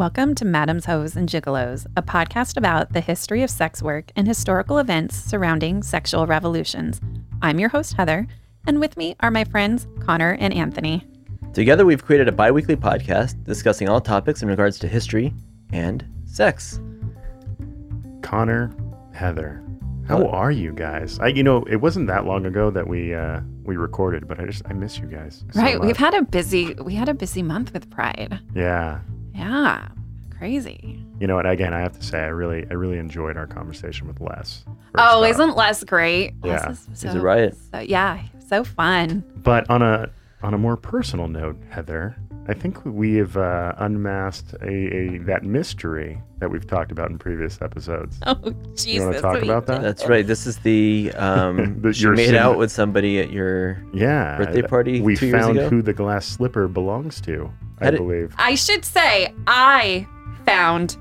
Welcome to Madam's Hoes and Gigolos, a podcast about the history of sex work and historical events surrounding sexual revolutions. I'm your host, Heather, and with me are my friends, Connor and Anthony. Together, we've created a bi weekly podcast discussing all topics in regards to history and sex. Connor, Heather, how are you guys? I, you know, it wasn't that long ago that we uh, we recorded, but I just I miss you guys. so right, we've had a busy we had a busy month with Pride. yeah. Yeah, crazy. You know what? Again, I have to say, I really I really enjoyed our conversation with Les. Oh, off. isn't Les great? Yeah, Les is he's a riot. So, yeah, so fun. But on a on a more personal note, Heather, I think we have uh, unmasked a, a that mystery that we've talked about in previous episodes. Oh, Jesus. You want to talk about that? That's right. This is the um, That you made seeing out with somebody at your. Yeah. Birthday party We two years found ago? who the glass slipper belongs to. I did- believe. I should say I found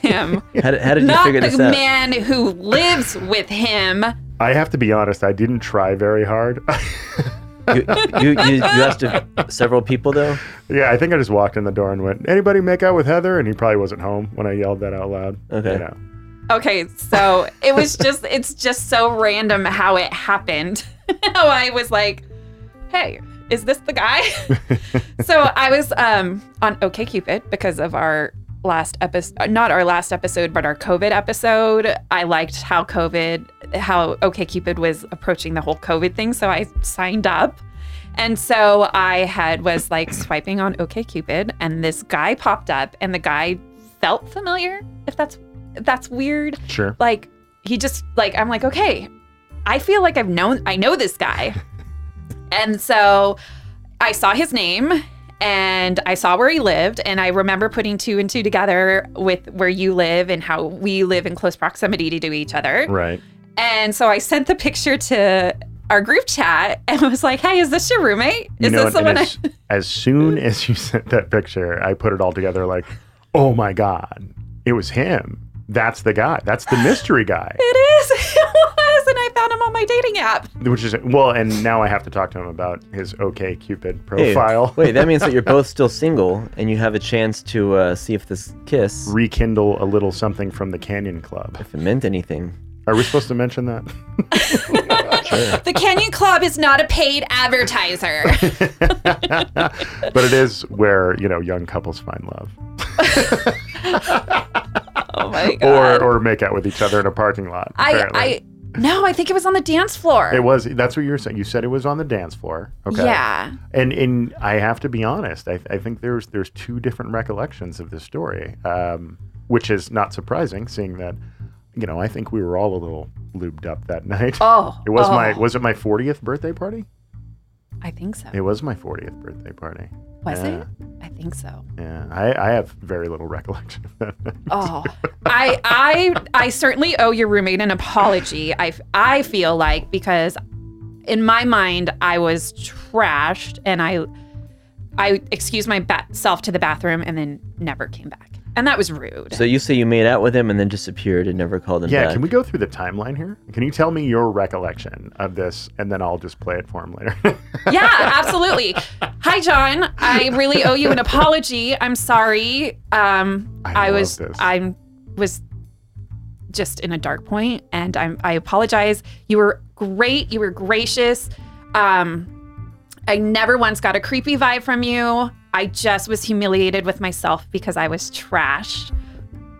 him. How did, how did you Not figure the this out? man who lives with him. I have to be honest. I didn't try very hard. You, you, you, you asked several people though. Yeah, I think I just walked in the door and went, "Anybody make out with Heather?" And he probably wasn't home when I yelled that out loud. Okay. You know. Okay, so it was just it's just so random how it happened. how I was like, "Hey, is this the guy?" so I was um on OkCupid because of our last episode not our last episode but our covid episode. I liked how covid how okcupid was approaching the whole covid thing so i signed up. And so i had was like swiping on okcupid and this guy popped up and the guy felt familiar if that's that's weird. Sure. like he just like I'm like okay I feel like I've known I know this guy. And so I saw his name and I saw where he lived and I remember putting two and two together with where you live and how we live in close proximity to each other Right. and so I sent the picture to our group chat and was like hey is this your roommate You is know, this the one I- as, as soon as you sent that picture, I put it all together. Like, oh my god, it was him. That's the guy. That's the mystery guy. it is and I found him on my dating app Which is well, and now I have to talk to him about his OK Cupid Hey, profile. wait, that means that you're both still single and you have a chance to uh, see if this kiss, Rekindle a little something from the Canyon Club. if it meant anything. Are we supposed to mention that? Sure. the Canyon Club is not a paid advertiser but it is where you know young couples find love, oh my god. or or make out with each other in a parking lot. I. I, no, I think it was on the dance floor. It was. That's what you were saying. You said it was on the dance floor. Okay. Yeah. And and I have to be honest. I, I think there's there's two different recollections of this story, um, which is not surprising, seeing that, you know, I think we were all a little lubed up that night. Oh. It was my oh, was it my 40th birthday party? I think so. It was my 40th birthday party. Was yeah. it? I think so. Yeah. I, I have very little recollection of that. Oh, I, I, I certainly owe your roommate an apology. I, I feel like because in my mind I was trashed and I, I excused myself to the bathroom and then never came back, and that was rude. So you say you made out with him and then disappeared and never called him Yeah, back. can we go through the timeline here? Can you tell me your recollection of this, and then I'll just play it for him later. yeah, absolutely. Hi, John. I really owe you an apology. I'm sorry. Um, I I, was. I was just in a dark point, and I'm I apologize. You were great. You were gracious. Um, I never once got a creepy vibe from you. I just was humiliated with myself because I was trash.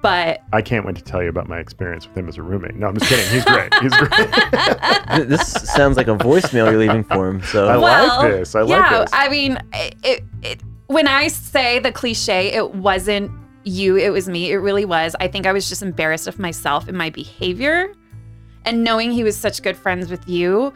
But I can't wait to tell you about my experience with him as a roommate. No, I'm just kidding. He's great. He's great. this sounds like a voicemail you're leaving for him. So I like this. I like yeah, this. I mean, it, it, it, when I say the cliche, it wasn't you, it was me. It really was. I think I was just embarrassed of myself and my behavior. And knowing he was such good friends with you,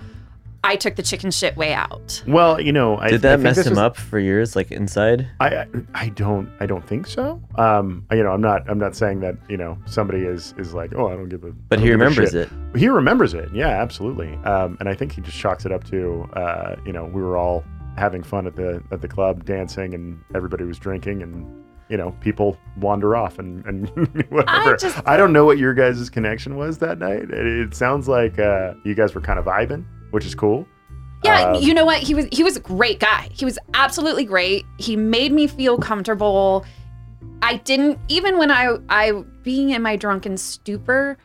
I took the chicken shit way out. Well, you know, I, did I that think mess this him is- up for years, like inside? I, I I don't I don't think so. Um, you know, I'm not I'm not saying that you know somebody is is like oh I don't give a. But he don't give a remembers it. He remembers it. Yeah, absolutely. Um, and I think he just chalks it up to uh, you know we were all having fun at the at the club dancing and everybody was drinking and you know people wander off and and whatever. just- I don't know what your guys' connection was that night. It, it sounds like uh, you guys were kind of vibing, which is cool. Yeah, Um, you know what? He was he was a great guy. He was absolutely great. He made me feel comfortable. I didn't even when I I being in my drunken stupor,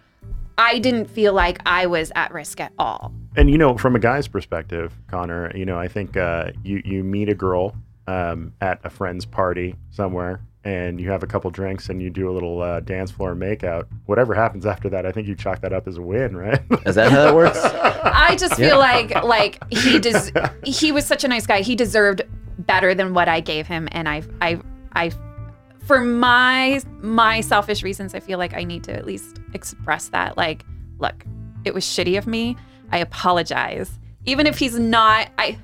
I didn't feel like I was at risk at all. And you know, from a guy's perspective, Connor, you know, I think uh, you you meet a girl um, at a friend's party somewhere, and you have a couple drinks, and you do a little uh, dance floor makeout. Whatever happens after that, I think you chalk that up as a win, right? Is that how that works? I just feel like like he des- he was such a nice guy. He deserved better than what I gave him, and I I I for my my selfish reasons, I feel like I need to at least express that. Like, look, it was shitty of me. I apologize. Even if he's not, I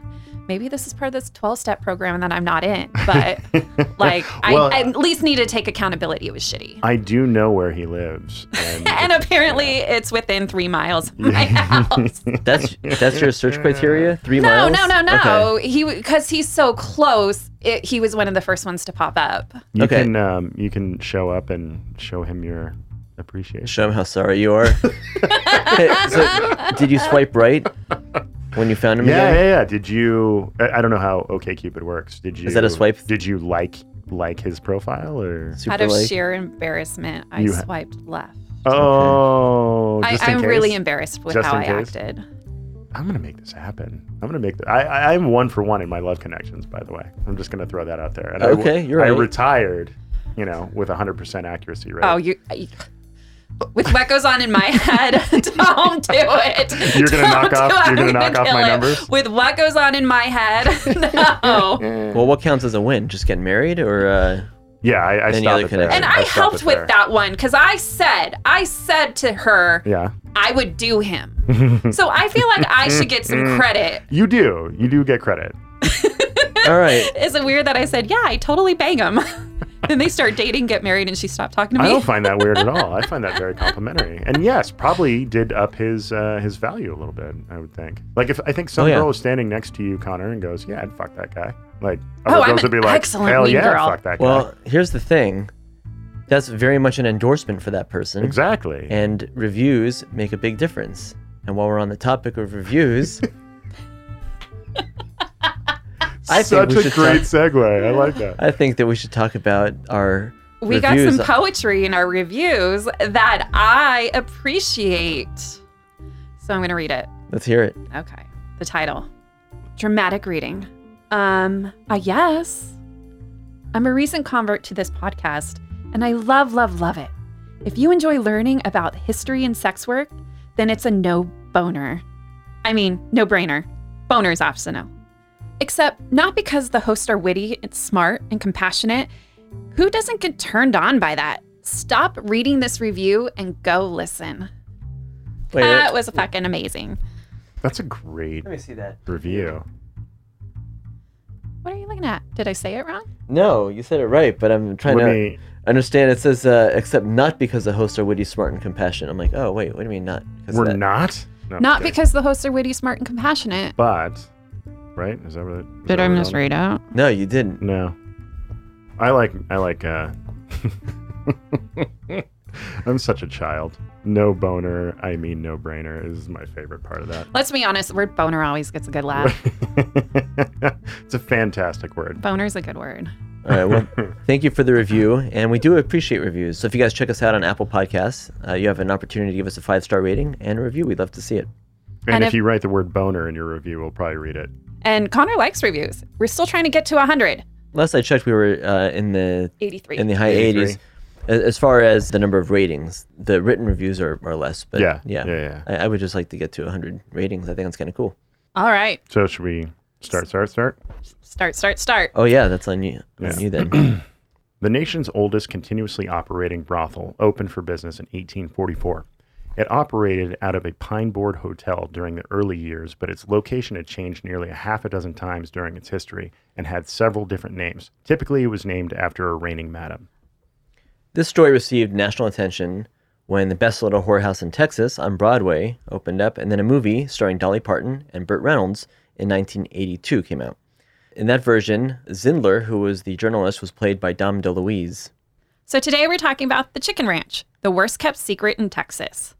maybe this is part of this 12 step program that I'm not in, but like Well- I, I at least need to take accountability. It was shitty. I do know where he lives, and, And apparently it's within three miles of my house. That's that's your search criteria? Three No, miles? no, no, no. Okay. He because he's so close. It, he was one of the first ones to pop up. you Okay. can um, you can show up and show him your appreciation. Show him how sorry you are. So, did you swipe right when you found him Yeah, again? yeah, yeah. Did you? I, I don't know how OKCupid works. Did you? Is that a swipe? Did you like like his profile or? Super Out of like- sheer embarrassment, I You ha- swiped left. Oh, I, just in I'm really embarrassed with Just how in I case? acted. I'm gonna make this happen. I'm gonna make. The, I, I I'm one for one in my love connections. By the way, I'm just gonna throw that out there. And I, Okay, you're I right. retired, you know, with 100% accuracy rate. Oh, you. I- with what goes on in my head, don't do it. You're gonna knock Don't off- it. you're gonna I'm knock off my it. numbers? With what goes on in my head, no. Well, what counts as a win? Just getting married or uh, yeah, I, I stopped it there. And I, stopped helped with there. that one because I said, I said to her, Yeah, I would do him. so I feel like I should get some credit. you do. You do get credit. all right? Is it weird that I said, yeah, I totally bang him? Then they start dating, get married, and she stopped talking to me. I don't find that weird at all. I find that very complimentary. And yes, probably did up his uh, his value a little bit. I would think. Like if I think some Oh, yeah. girl is standing next to you, Connor, and goes, "Yeah, I'd fuck that guy." Like Oh, other I'm girls would be like, excellent "Hell yeah, girl." fuck that guy." Well, here's the thing. That's very much an endorsement for that person. exactly. And reviews make a big difference. And while we're on the topic of reviews, I think Such we a great talk- segue. I like that. I think that we should talk about our we got some poetry in our reviews that I appreciate. So I'm going to read it. Let's hear it. Okay. The title Dramatic Reading. Um, uh, yes. I'm a recent convert to this podcast, and I love, love, love it. If you enjoy learning about history and sex work, then it's a no boner. I mean, no brainer. Boner's optional. Except not because the hosts are witty and smart and compassionate. Who doesn't get turned on by that? Stop reading this review and go listen. Wait, that was fucking amazing. That's a great let me see that. review. What are you looking at? Did I say it wrong? No, you said it right, but I'm trying Let to me. understand. It says, uh, except not because the hosts are witty, smart, and compassionate. I'm like, oh, wait, what do you mean not? 'Cause We're that- not. No, I'm Not kidding. because the hosts are witty, smart, and compassionate. But, right? Is that what? Is Did that I what we're misread out? No, you didn't. No. I like I like uh I'm such a child. No boner, I mean no brainer is my favorite part of that. Let's be honest, the word boner always gets a good laugh. it's a fantastic word. Boner's a good word. All right. Well, thank you for the review, and we do appreciate reviews. So if you guys check us out on Apple Podcasts, uh, you have an opportunity to give us a five star rating and a review. We'd love to see it. And, And if, if- you write the word boner in your review, we'll probably read it. And Connor likes reviews. We're still trying to get to 100. Last I checked, we were uh, in the 83. in the high 83. 80s. As far as the number of ratings, the written reviews are, are less. But Yeah, yeah, yeah, yeah. I, I would just like to get to 100 ratings. I think that's kind of cool. All right. So should we start start start? Start, start, start. Oh yeah, that's on you. Yeah. On you then. The nation's oldest continuously operating brothel opened for business in 1844. It operated out of a pine board hotel during the early years, but its location had changed nearly a half a dozen times during its history and had several different names. Typically, it was named after a reigning madam. This story received national attention when the Best Little Whorehouse in Texas on Broadway opened up, and then a movie starring Dolly Parton and Burt Reynolds in 1982 came out. In that version, Zindler, who was the journalist, was played by Dom DeLuise. So today we're talking about the Chicken Ranch, the worst kept secret in Texas.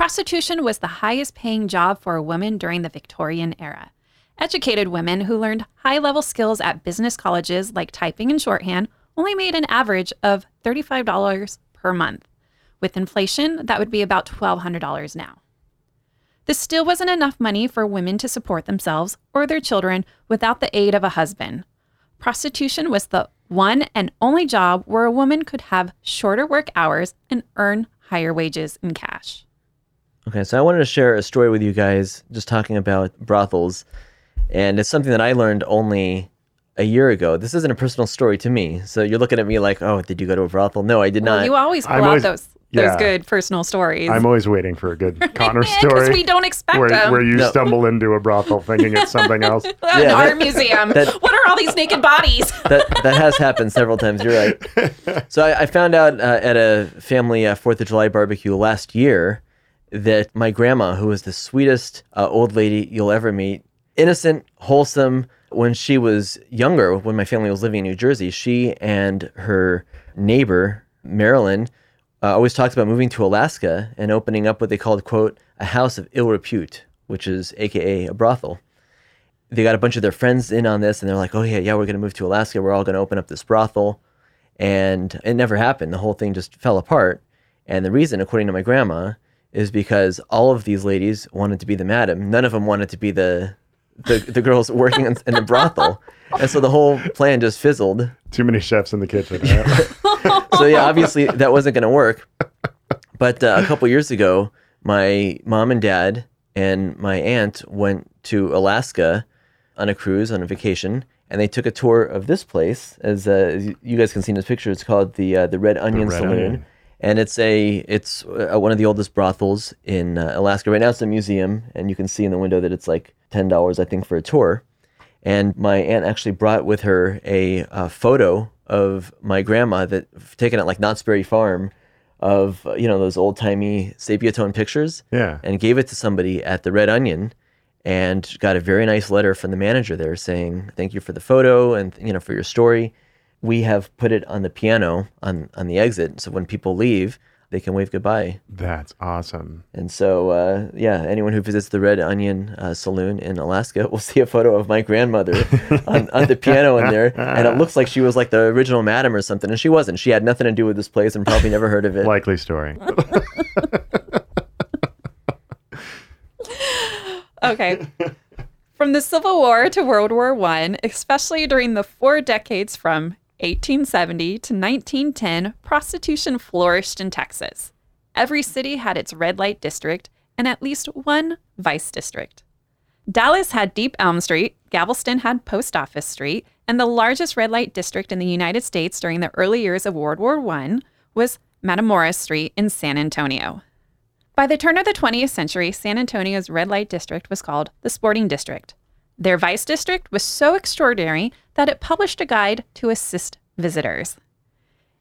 Prostitution was the highest paying job for a woman during the Victorian era. Educated women who learned high level skills at business colleges like typing and shorthand only made an average of $35 per month. With inflation, that would be about $1,200 now. This still wasn't enough money for women to support themselves or their children without the aid of a husband. Prostitution was the one and only job where a woman could have shorter work hours and earn higher wages in cash. Okay, so I wanted to share a story with you guys just talking about brothels. And it's something that I learned only a year ago. This isn't a personal story to me. So you're looking at me like, oh, did you go to a brothel? No, I did Well, not. you always pull I'm out always- those yeah. those good personal stories. I'm always waiting for a good Connor because story we don't expect where, them. where you No. stumble into a brothel thinking it's something else. An Yeah, art museum. that- what are all these naked bodies? that that has happened several times. You're right. So I, I found out uh, at a family uh, Fourth of July barbecue last year that my grandma, who was the sweetest uh, old lady you'll ever meet, innocent, wholesome. When she was younger, when my family was living in New Jersey, she and her neighbor Marilyn uh, always talked about moving to Alaska and opening up what they called "quote a house of ill repute," which is AKA a brothel they got a bunch of their friends in on this and they're like, oh, yeah, yeah, we're going to move to Alaska. We're all going to open up this brothel. And it never happened. The whole thing just fell apart. And the reason, according to my grandma, is because all of these ladies wanted to be the madam. None of them wanted to be the the, the girls working in, in the brothel. And so the whole plan just fizzled. Too many chefs in the kitchen. right? So yeah, obviously that wasn't going to work. But uh, a couple years ago, my mom and dad and my aunt went to Alaska on a cruise on a vacation, and they took a tour of this place. As, uh, as you- guys can see in this picture, it's called the uh, the Red Onion Red Saloon, Onion. And it's a it's uh, one of the oldest brothels in uh, Alaska. Right now, it's a museum, and you can see in the window that it's like ten dollars, I think, for a tour. And my aunt actually brought with her a, uh photo of my grandma that taken at like Knott's Berry Farm of uh, you know those old timey sepia tone pictures yeah. and gave it to somebody at the Red Onion and got a very nice letter from the manager there saying thank you for the photo and you know for your story. We have put it on the piano on on the exit so when people leave they can wave goodbye. That's awesome. And so uh, yeah, anyone who visits the Red Onion uh, Saloon in Alaska will see a photo of my grandmother on, on the piano in there, and it looks like she was like the original madam or something, and she wasn't. She had nothing to do with this place and probably never heard of it. Likely story. Okay. From the Civil War to World War One, especially during the four decades from 1870 to 1910, prostitution flourished in Texas. Every city had its red light district and at least one vice district. Dallas had Deep Elm Street, Galveston had Post Office Street, and the largest red light district in the United States during the early years of World War I was Matamoros Street in San Antonio. By the turn of the 20th century, San Antonio's red light district was called the Sporting District. Their vice district was so extraordinary that it published a guide to assist visitors.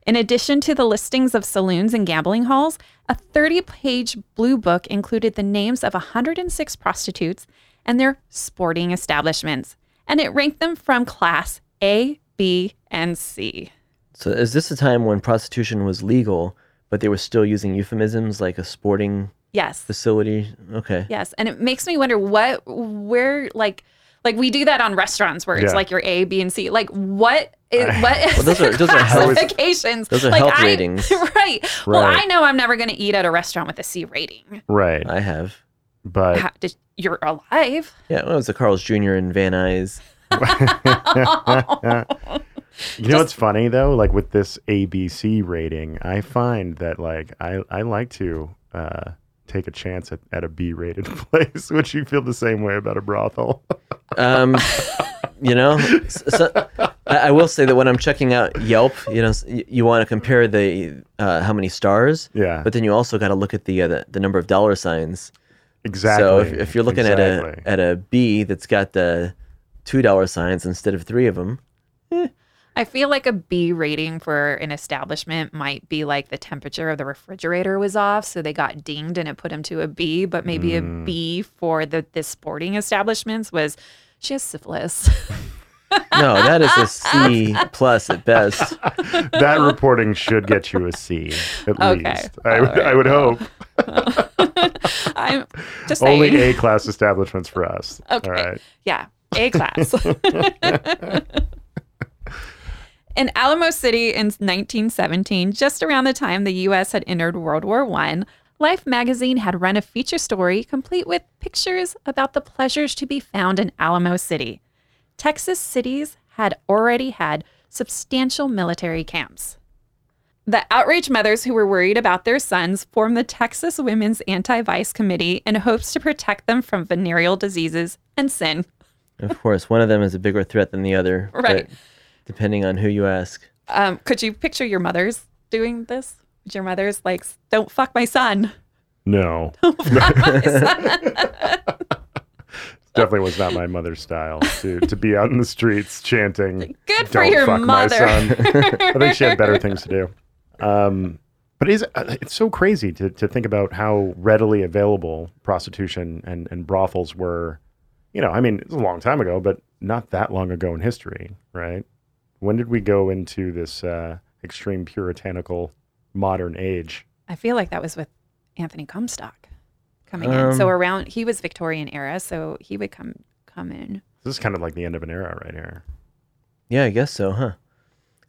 In addition to the listings of saloons and gambling halls, a 30 page blue book included the names of 106 prostitutes and their sporting establishments, and it ranked them from class A, B, and C. So is this a time when prostitution was legal, but they were still using euphemisms like a sporting Yes. facility? Okay. Yes, and it makes me wonder what where like like we do that on restaurants where it's Yeah. like your A, B, and C. Like what is what is Well, those the are- those are health- classifications? those are like, health I- ratings. right. Well, Right. I know I'm never going to eat at a restaurant with a C rating. right. I have. But Ha- did- You're alive. Yeah, well, it was the Carl's Jr. in Van Nuys. you know what's funny though? Like with this ABC rating, I find that like I, I like to uh, take a chance at, at a B rated place. Would you feel the same way about a brothel? Um, you know, so, I, I will say that when I'm checking out Yelp, you know, s- y- you want to compare the uh, how many stars, yeah. but then you also got to look at the, uh, the the number of dollar signs. exactly. So if, if you're looking exactly. at a at a B that's got the two dollar signs instead of three of them, I feel like a B rating for an establishment might be like the temperature of the refrigerator was off, so they got dinged and it put them to a B. But maybe a mm. B for the the sporting establishments was she has syphilis. no, that is a C plus at best. that reporting should get you a C at Okay. least. I would, I would hope. I'm just Only. A class establishments for us. Okay. All right. Yeah, A class. In Alamo City in 1917, just around the time the U.S. had entered World War I, Life magazine had run a feature story complete with pictures about the pleasures to be found in Alamo City. Texas cities had already had substantial military camps. The outraged mothers who were worried about their sons formed the Texas Women's Anti Vice Committee in hopes to protect them from venereal diseases and sin. Of course, one of them is a bigger threat than the other. Right. but depending on who you ask. Um, could you picture your mothers doing this? Your mothers like, don't fuck my son? No. Definitely was not my mother's style to, to be out in the streets chanting. Good for "Don't your fuck my mother." son." I think she had better things to do. Um, but it's, uh, it's so crazy to, to think about how readily available prostitution and, and brothels were. You know, I mean, it's a long time ago, but not that long ago in history, right? When did we go into this uh, extreme puritanical modern age? I feel like that was with Anthony Comstock coming in. So Um, around he was Victorian era, so he would come come in. This is kind of like the end of an era right here. Yeah, I guess so, huh?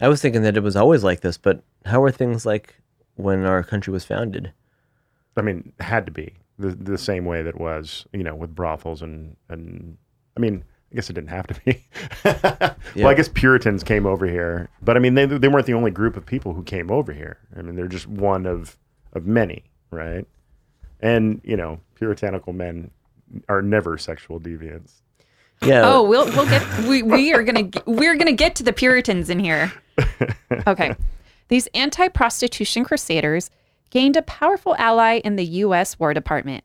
I was thinking that it was always like this, but how were things like when our country was founded? I mean, had to be the the same way that it was, you know, with brothels and and I mean, I guess it didn't have to be. Yeah. Well, I guess Puritans came over here, but I mean, they they weren't the only group of people who came over here. I mean, they're just one of of many, right? And you know, puritanical men are never sexual deviants. Yeah. Oh, we'll we'll get we, we are gonna get, we're gonna get to the Puritans in here. Okay, these anti-prostitution crusaders gained a powerful ally in the U.S. War Department.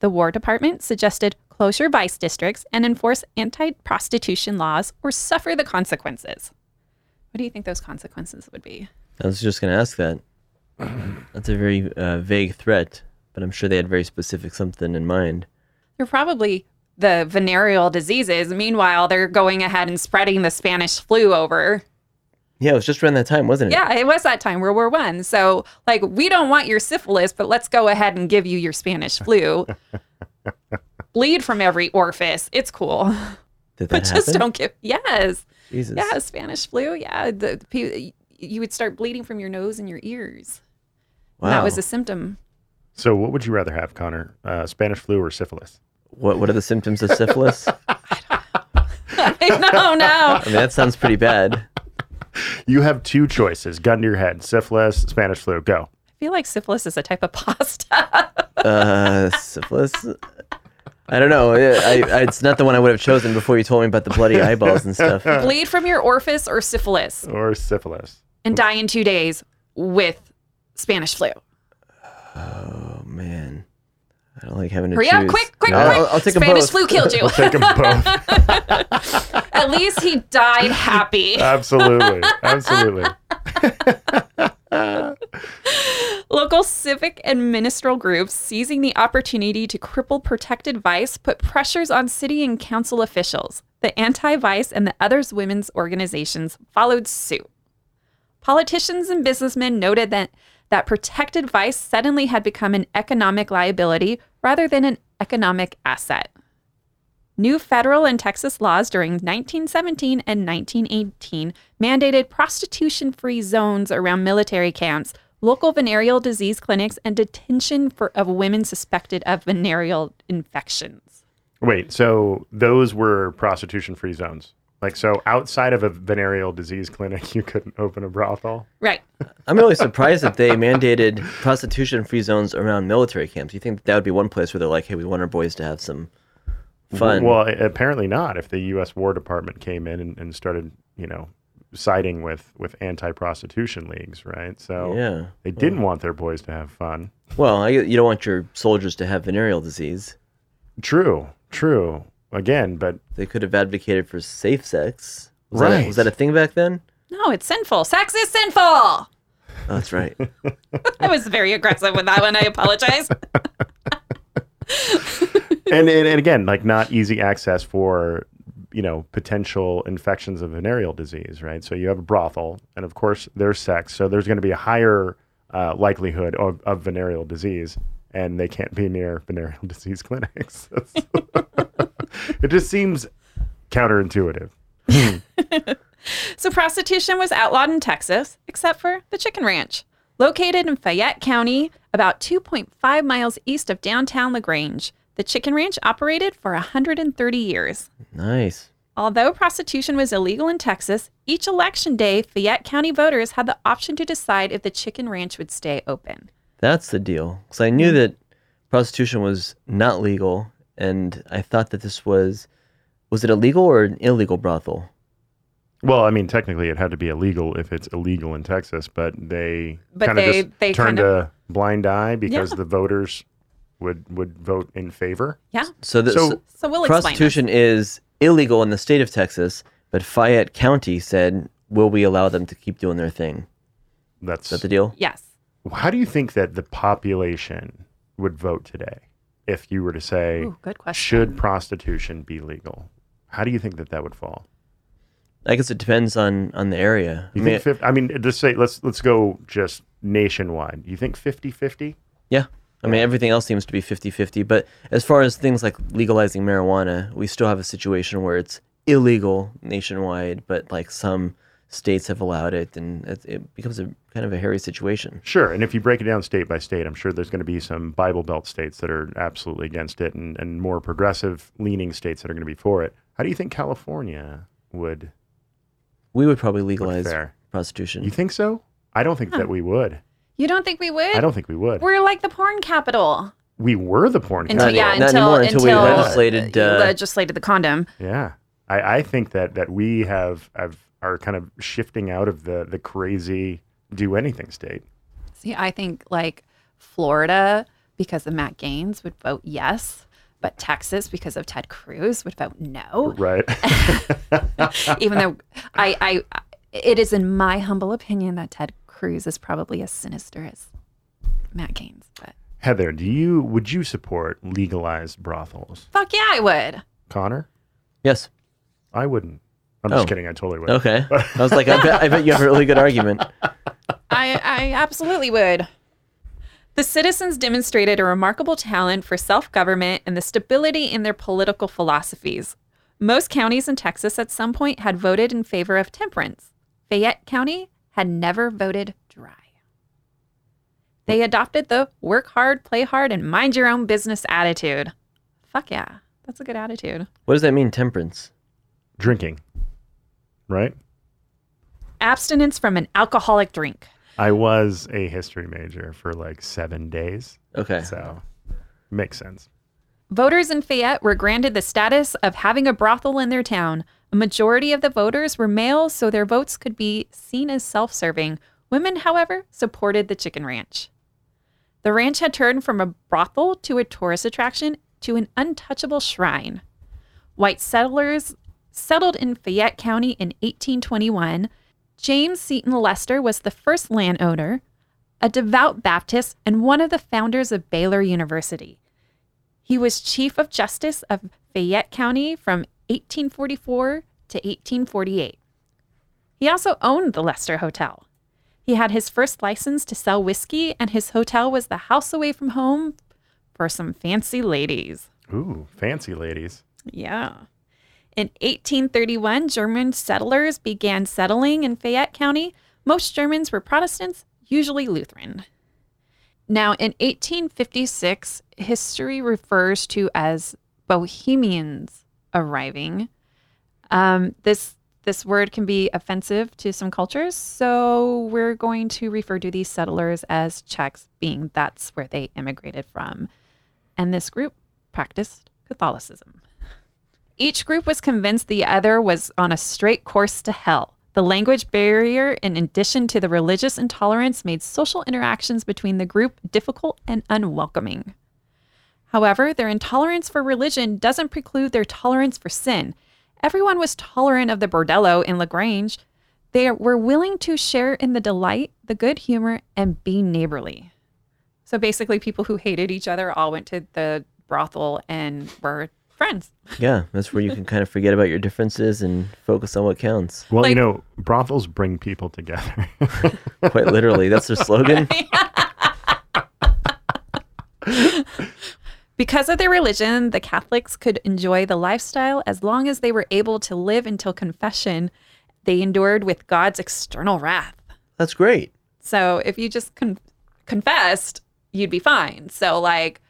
The War Department suggested close your vice districts and enforce anti-prostitution laws or suffer the consequences. What do you think those consequences would be? I was just going to ask that. That's a very uh, vague threat, but I'm sure they had very specific something in mind. They're probably the venereal diseases. Meanwhile, they're going ahead and spreading the Spanish flu over. Yeah, it was just around that time, wasn't it? Yeah, it was that time, World War One. So, like, we don't want your syphilis, but let's go ahead and give you your Spanish flu. Bleed from every orifice. It's cool, Did that but just happen? don't give. Yes, Jesus. yeah, Spanish flu. Yeah, the, the you would start bleeding from your nose and your ears. Wow. And that was a symptom. So, what would you rather have, Connor? Uh, Spanish flu or syphilis? what What are the symptoms of syphilis? I no, no. mean, that sounds pretty bad. You have two choices: gun to your head, syphilis, Spanish flu. Go. I feel like syphilis is a type of pasta. Uh, syphilis. I don't know. I, I, it's not the one I would have chosen before you told me about the bloody eyeballs and stuff. Bleed from your orifice or syphilis Or syphilis. and die in two days with Spanish flu. Oh man, I don't like having to Hurry choose. up, quick, quick, No, quick. I'll, I'll take them Spanish both. flu killed you. Take them both. At least he died happy. Absolutely. Absolutely. Local civic and ministerial groups seizing the opportunity to cripple protected vice put pressures on city and council officials. The anti vice and the others women's organizations followed suit. Politicians and businessmen noted that, that protected vice suddenly had become an economic liability rather than an economic asset. New federal and Texas laws during 1917 and 1918 mandated prostitution free zones around military camps, local venereal disease clinics, and detention for, of women suspected of venereal infections. Wait, so those were prostitution free zones? Like, so outside of a venereal disease clinic, you couldn't open a brothel? Right. I'm really surprised that they mandated prostitution-free zones around military camps. You think that would be one place where they're like, "Hey, we want our boys to have some fun." Well, apparently not. If the U.S. War Department came in and, and started, you know, siding with, with anti prostitution leagues, right? So yeah. they didn't want their boys to have fun. Well, I, you don't want your soldiers to have venereal disease. True, true. Again, but They could have advocated for safe sex. Was That a, Right. was that a thing back then? No, it's sinful. Sex is sinful. Oh, that's right. I was very aggressive with that one. I apologize. and, and and again, like not easy access for you know potential infections of venereal disease, right? So you have a brothel, and of course there's sex, so there's going to be a higher uh, likelihood of, of venereal disease, and they can't be near venereal disease clinics. it just seems counterintuitive. So prostitution was outlawed in Texas, except for the Chicken Ranch, located in Fayette County, about 2.5 miles east of downtown LaGrange. The Chicken Ranch operated for 130 years. Nice. Although prostitution was illegal in Texas, each election day, Fayette County voters had the option to decide if the Chicken Ranch would stay open. That's the deal. Because I knew hmm. that prostitution was not legal, and I thought that this was was it a legal or an illegal brothel? Well, I mean, technically, it had to be illegal if it's illegal in Texas, but they But kind of just they turned kind of- a blind eye because Yeah. the voters would would vote in favor. Yeah. So, the, So- so So we'll explain. prostitution is illegal in the state of Texas, but Fayette County said, "Will we allow them to keep doing their thing?" That's Is that the deal? Yes. how do you think that the population would vote today if you were to say Ooh, good question. should prostitution be legal? How do you think that that would fall? I guess it depends on on the area. You I mean, think fif- I mean just say let's let's go just nationwide. You think 50-50? yeah. I mean, everything else seems to be 50-50, but as far as things like legalizing marijuana, we still have a situation where it's illegal nationwide, but like some states have allowed it, and it, it becomes a kind of a hairy situation. Sure. And if you break it down state by state, I'm sure there's going to be some Bible Belt states that are absolutely against it and, and more progressive leaning states that are going to be for it. How do you think California would, We would probably legalize prostitution. You think so? I don't think that we would. You don't think we would? I don't think we would. We're like the porn capital. we were the porn Until Not- yeah, not until anymore, until we legislated, uh, legislated the condom. Yeah, I, I think that that we have have are kind of shifting out of the the crazy do anything state. See, I think like Florida because of Matt Gaetz would vote yes, but Texas because of Ted Cruz would vote no. Right. Even though I, I, it is in my humble opinion that Ted Cruz is probably as sinister as Matt Gaetz. But Heather, do you would you support legalized brothels? fuck yeah, I would. Connor, yes. I wouldn't. I'm just Oh. kidding. I totally would. Okay. I was like, I bet, I bet you have a really good argument. I, I absolutely would. The citizens demonstrated a remarkable talent for self government and the stability in their political philosophies. Most counties in Texas at some point had voted in favor of temperance. Fayette County had never voted dry. They adopted the work hard, play hard, and mind your own business attitude. Fuck yeah. That's a good attitude. What does that mean, temperance? Drinking. Right. Abstinence from an alcoholic drink. I was a history major for like seven days, Okay. so makes sense. Voters in Fayette were granted the status of having a brothel in their town. A majority of the voters were male, so their votes could be seen as self serving. Women, however, supported the chicken ranch. The ranch had turned from a brothel to a tourist attraction to an untouchable shrine. White settlers settled in Fayette County in 1821. James Seton Lester was the first landowner, a devout Baptist, and one of the founders of Baylor University. He was Chief of Justice of Fayette County from 1844 to 1848. He also owned the Lester Hotel. He had his first license to sell whiskey, and his hotel was the house away from home for some fancy ladies. Ooh, fancy ladies. Yeah. In 1831, German settlers began settling in Fayette County. Most Germans were Protestants, usually Lutheran. Now, in 1856, history refers to as Bohemians arriving. Um, this this word can be offensive to some cultures, so we're going to refer to these settlers as Czechs, being that's where they immigrated from. And this group practiced Catholicism. Each group was convinced the other was on a straight course to hell. The language barrier, in addition to the religious intolerance, made social interactions between the group difficult and unwelcoming. However, their intolerance for religion doesn't preclude their tolerance for sin. Everyone was tolerant of the bordello in LaGrange. They were willing to share in the delight, the good humor, and be neighborly. So basically, people who hated each other all went to the brothel and were friends. Yeah, that's where you can kind of forget about your differences and focus on what counts. Well, you know, brothels bring people together. Quite literally, that's their slogan. Because of their religion, the Catholics could enjoy the lifestyle as long as they were able to live until confession they endured with God's external wrath. That's great. So if you just con- confessed, you'd be fine. So like,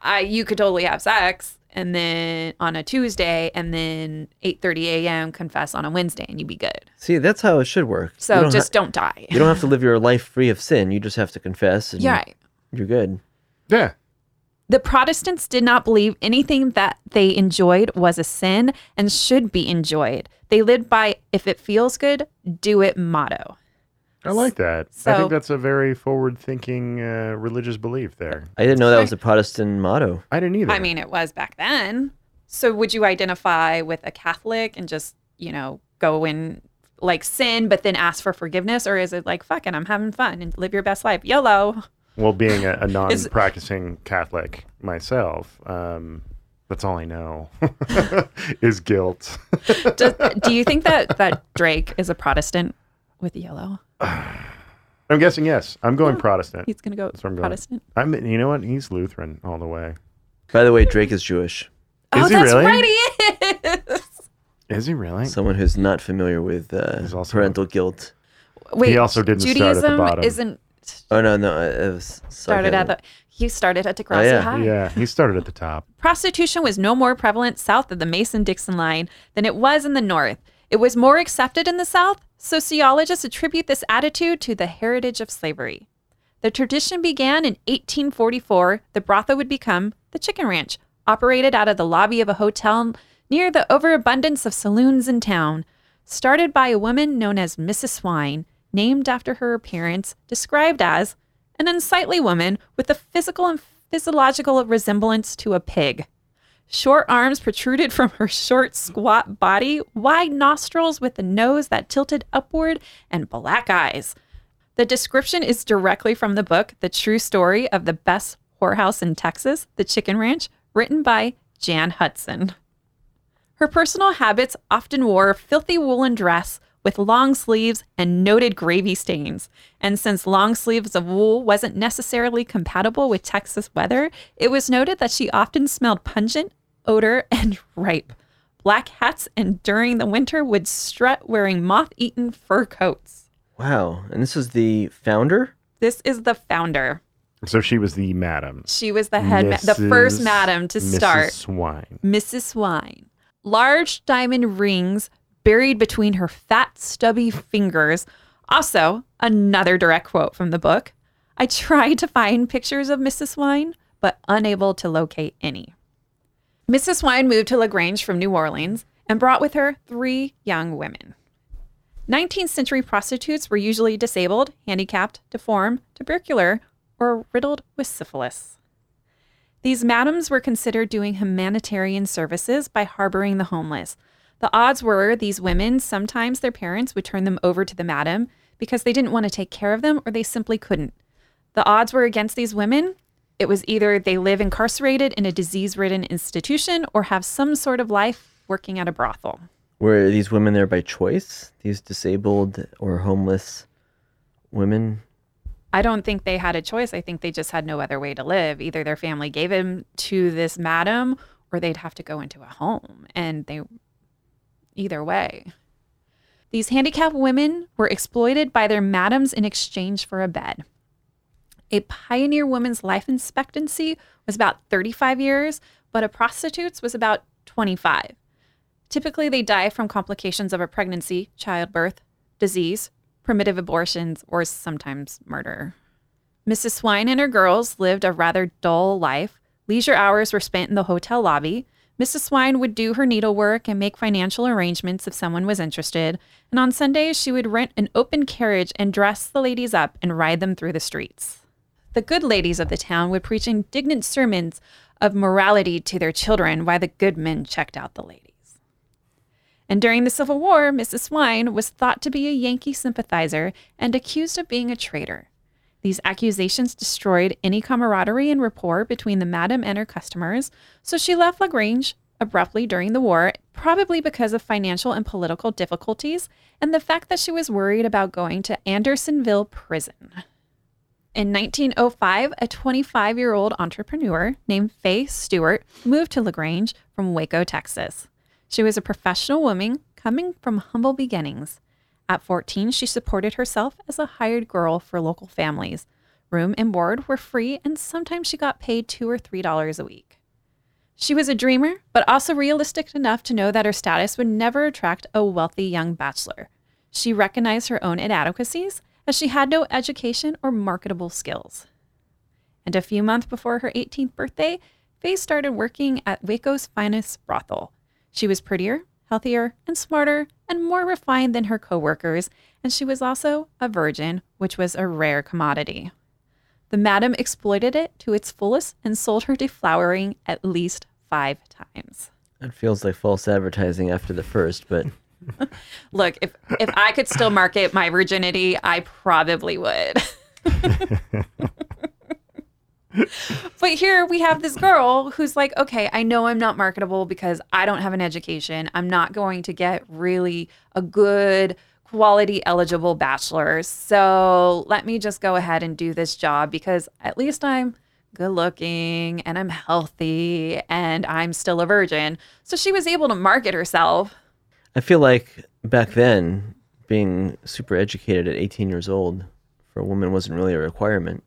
I you could totally have sex and then on a Tuesday and then 8:30 a.m. confess on a Wednesday and you'd be good. See, that's how it should work. So don't just ha- don't die. you don't have to live your life free of sin. You just have to confess, and You're right. you're good. Yeah. The Protestants did not believe anything that they enjoyed was a sin and should be enjoyed. They lived by if it feels good, do it motto. I like that. I think that's a very forward-thinking uh, religious belief there. I didn't know that was a Protestant motto. I didn't either. I mean, it was back then. So would you identify with a Catholic and just, you know, go in like sin, but then ask for forgiveness? Or is it like, fucking, I'm having fun and live your best life? YOLO. well, being a, a non-practicing Catholic myself, um, that's all I know is guilt. Does, do you think that, that Drake is a Protestant with YOLO? I'm guessing yes. I'm going Protestant. He's going to go where I'm going. Protestant. I'm. You know what? He's Lutheran all the way. By the way, Drake is Jewish. Is oh, he that's really? right. He is. Is he really? Someone who's not familiar with uh, He's also- parental guilt. Wait, He also didn't start at the Judaism bottom. isn't Oh no, no, it was started at the. He started at Degrassi yeah. High. Yeah, he started at the top. Prostitution was no more prevalent south of the Mason Dixon line than it was in the north. It was more accepted in the South. Sociologists attribute this attitude to the heritage of slavery. The tradition began in 1844. The brothel would become the Chicken Ranch, operated out of the lobby of a hotel near the overabundance of saloons in town. Started by a woman known as Mrs. Swine, named after her appearance, described as an unsightly woman with a physical and physiological resemblance to a pig. Short arms protruded from her short, squat body, wide nostrils with a nose that tilted upward, and black eyes. The description is directly from the book, The True Story of the Best Whorehouse in Texas, The Chicken Ranch, written by Jan Hudson. Her personal habits often wore a filthy woolen dress with long sleeves and noted gravy stains. And since long sleeves of wool wasn't necessarily compatible with Texas weather, it was noted that she often smelled pungent, odor, and ripe. Black hats and during the winter would strut wearing moth eaten fur coats. Wow, and this is the founder. This is the founder. So she was the madam. She was the head, ma- the first madam to start. Mrs. Swine. Mrs. Swine. Large diamond rings buried between her fat, stubby fingers. Also, another direct quote from the book. I tried to find pictures of Mrs. Swine, but unable to locate any. Mrs. Swine moved to LaGrange from New Orleans and brought with her three young women. 19th century prostitutes were usually disabled, handicapped, deformed, tubercular, or riddled with syphilis. These madams were considered doing humanitarian services by harboring the homeless. The odds were these women, sometimes their parents would turn them over to the madam because they didn't want to take care of them or they simply couldn't. The odds were against these women. It was either they live incarcerated in a disease ridden institution or have some sort of life working at a brothel. Were these women there by choice? These disabled or homeless women? I don't think they had a choice. I think they just had no other way to live. Either their family gave them to this madam or they'd have to go into a home. And they, either way. These handicapped women were exploited by their madams in exchange for a bed. A pioneer woman's life expectancy was about 35 years, but a prostitute's was about 25. Typically, they die from complications of a pregnancy, childbirth, disease, primitive abortions, or sometimes murder. Mrs. Swine and her girls lived a rather dull life. Leisure hours were spent in the hotel lobby. Mrs. Swine would do her needlework and make financial arrangements if someone was interested. And on Sundays, she would rent an open carriage and dress the ladies up and ride them through the streets. The good ladies of the town would preach indignant sermons of morality to their children while the good men checked out the ladies. And during the Civil War, Mrs. Swine was thought to be a Yankee sympathizer and accused of being a traitor. These accusations destroyed any camaraderie and rapport between the madam and her customers, so she left LaGrange abruptly during the war, probably because of financial and political difficulties and the fact that she was worried about going to Andersonville prison. In 1905, a 25 year old entrepreneur named Faye Stewart moved to LaGrange from Waco, Texas. She was a professional woman, coming from humble beginnings. At 14, she supported herself as a hired girl for local families. Room and board were free, and sometimes she got paid two or three dollars a week. She was a dreamer, but also realistic enough to know that her status would never attract a wealthy young bachelor. She recognized her own inadequacies as she had no education or marketable skills. And a few months before her 18th birthday, Faye started working at Waco's finest brothel. She was prettier, healthier, and smarter, and more refined than her coworkers, and she was also a virgin, which was a rare commodity. The madam exploited it to its fullest and sold her deflowering at least five times. It feels like false advertising after the first, but Look, if if I could still market my virginity, I probably would. but here we have this girl who's like, okay, I know I'm not marketable because I don't have an education. I'm not going to get really a good quality eligible bachelor. So let me just go ahead and do this job because at least I'm good looking and I'm healthy and I'm still a virgin. So she was able to market herself. I feel like back then, being super educated at 18 years old for a woman wasn't really a requirement.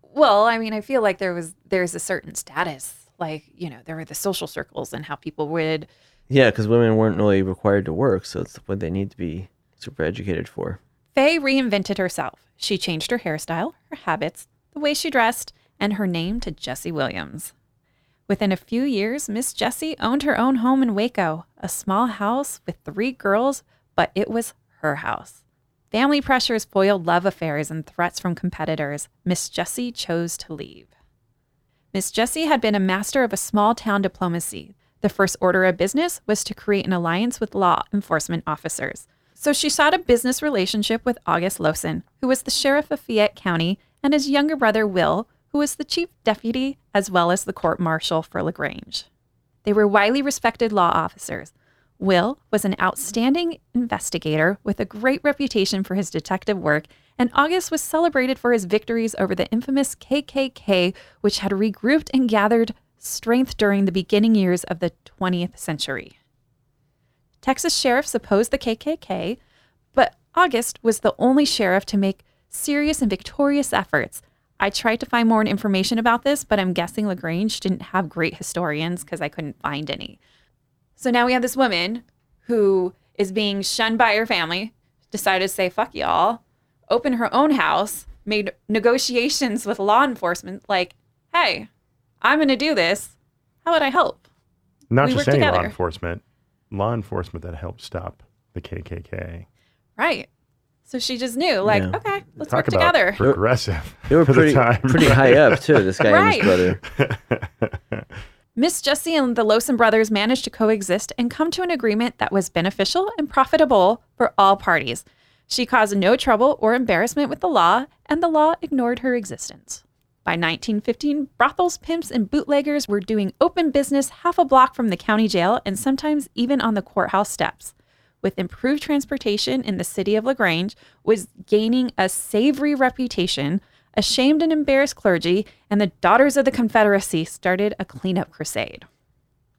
Well, I mean, I feel like there was there's a certain status, like you know, there were the social circles and how people would. Yeah, because women weren't really required to work, so it's what they need to be super educated for. Faye reinvented herself. She changed her hairstyle, her habits, the way she dressed, and her name to Jessie Williams. Within a few years, Miss Jessie owned her own home in Waco, a small house with three girls, but it was her house. Family pressures foiled love affairs and threats from competitors. Miss Jessie chose to leave. Miss Jessie had been a master of a small town diplomacy. The first order of business was to create an alliance with law enforcement officers. So she sought a business relationship with August Lawson, who was the sheriff of Fayette County, and his younger brother Will, who was the chief deputy as well as the court marshal for LaGrange. They were widely respected law officers. Will was an outstanding investigator with a great reputation for his detective work, and August was celebrated for his victories over the infamous KKK, which had regrouped and gathered strength during the beginning years of the 20th century. Texas sheriffs opposed the KKK, but August was the only sheriff to make serious and victorious efforts. I tried to find more information about this, but I'm guessing LaGrange didn't have great historians because I couldn't find any. So now we have this woman who is being shunned by her family, decided to say, fuck y'all, open her own house, made negotiations with law enforcement like, hey, I'm going to do this. How would I help? Not We just any law enforcement, law enforcement that helped stop the KKK. Right. So she just knew, like, Yeah. okay, let's Talk work about together. progressive. They were for pretty, the time. pretty high up, too, this guy Right. and his brother. Miss Jessie and the Lawson brothers managed to coexist and come to an agreement that was beneficial and profitable for all parties. She caused no trouble or embarrassment with the law, and the law ignored her existence. By 1915, brothels, pimps, and bootleggers were doing open business half a block from the county jail and sometimes even on the courthouse steps. With improved transportation in the city of LaGrange was gaining a savory reputation, a shamed and embarrassed clergy, and the Daughters of the Confederacy started a cleanup crusade.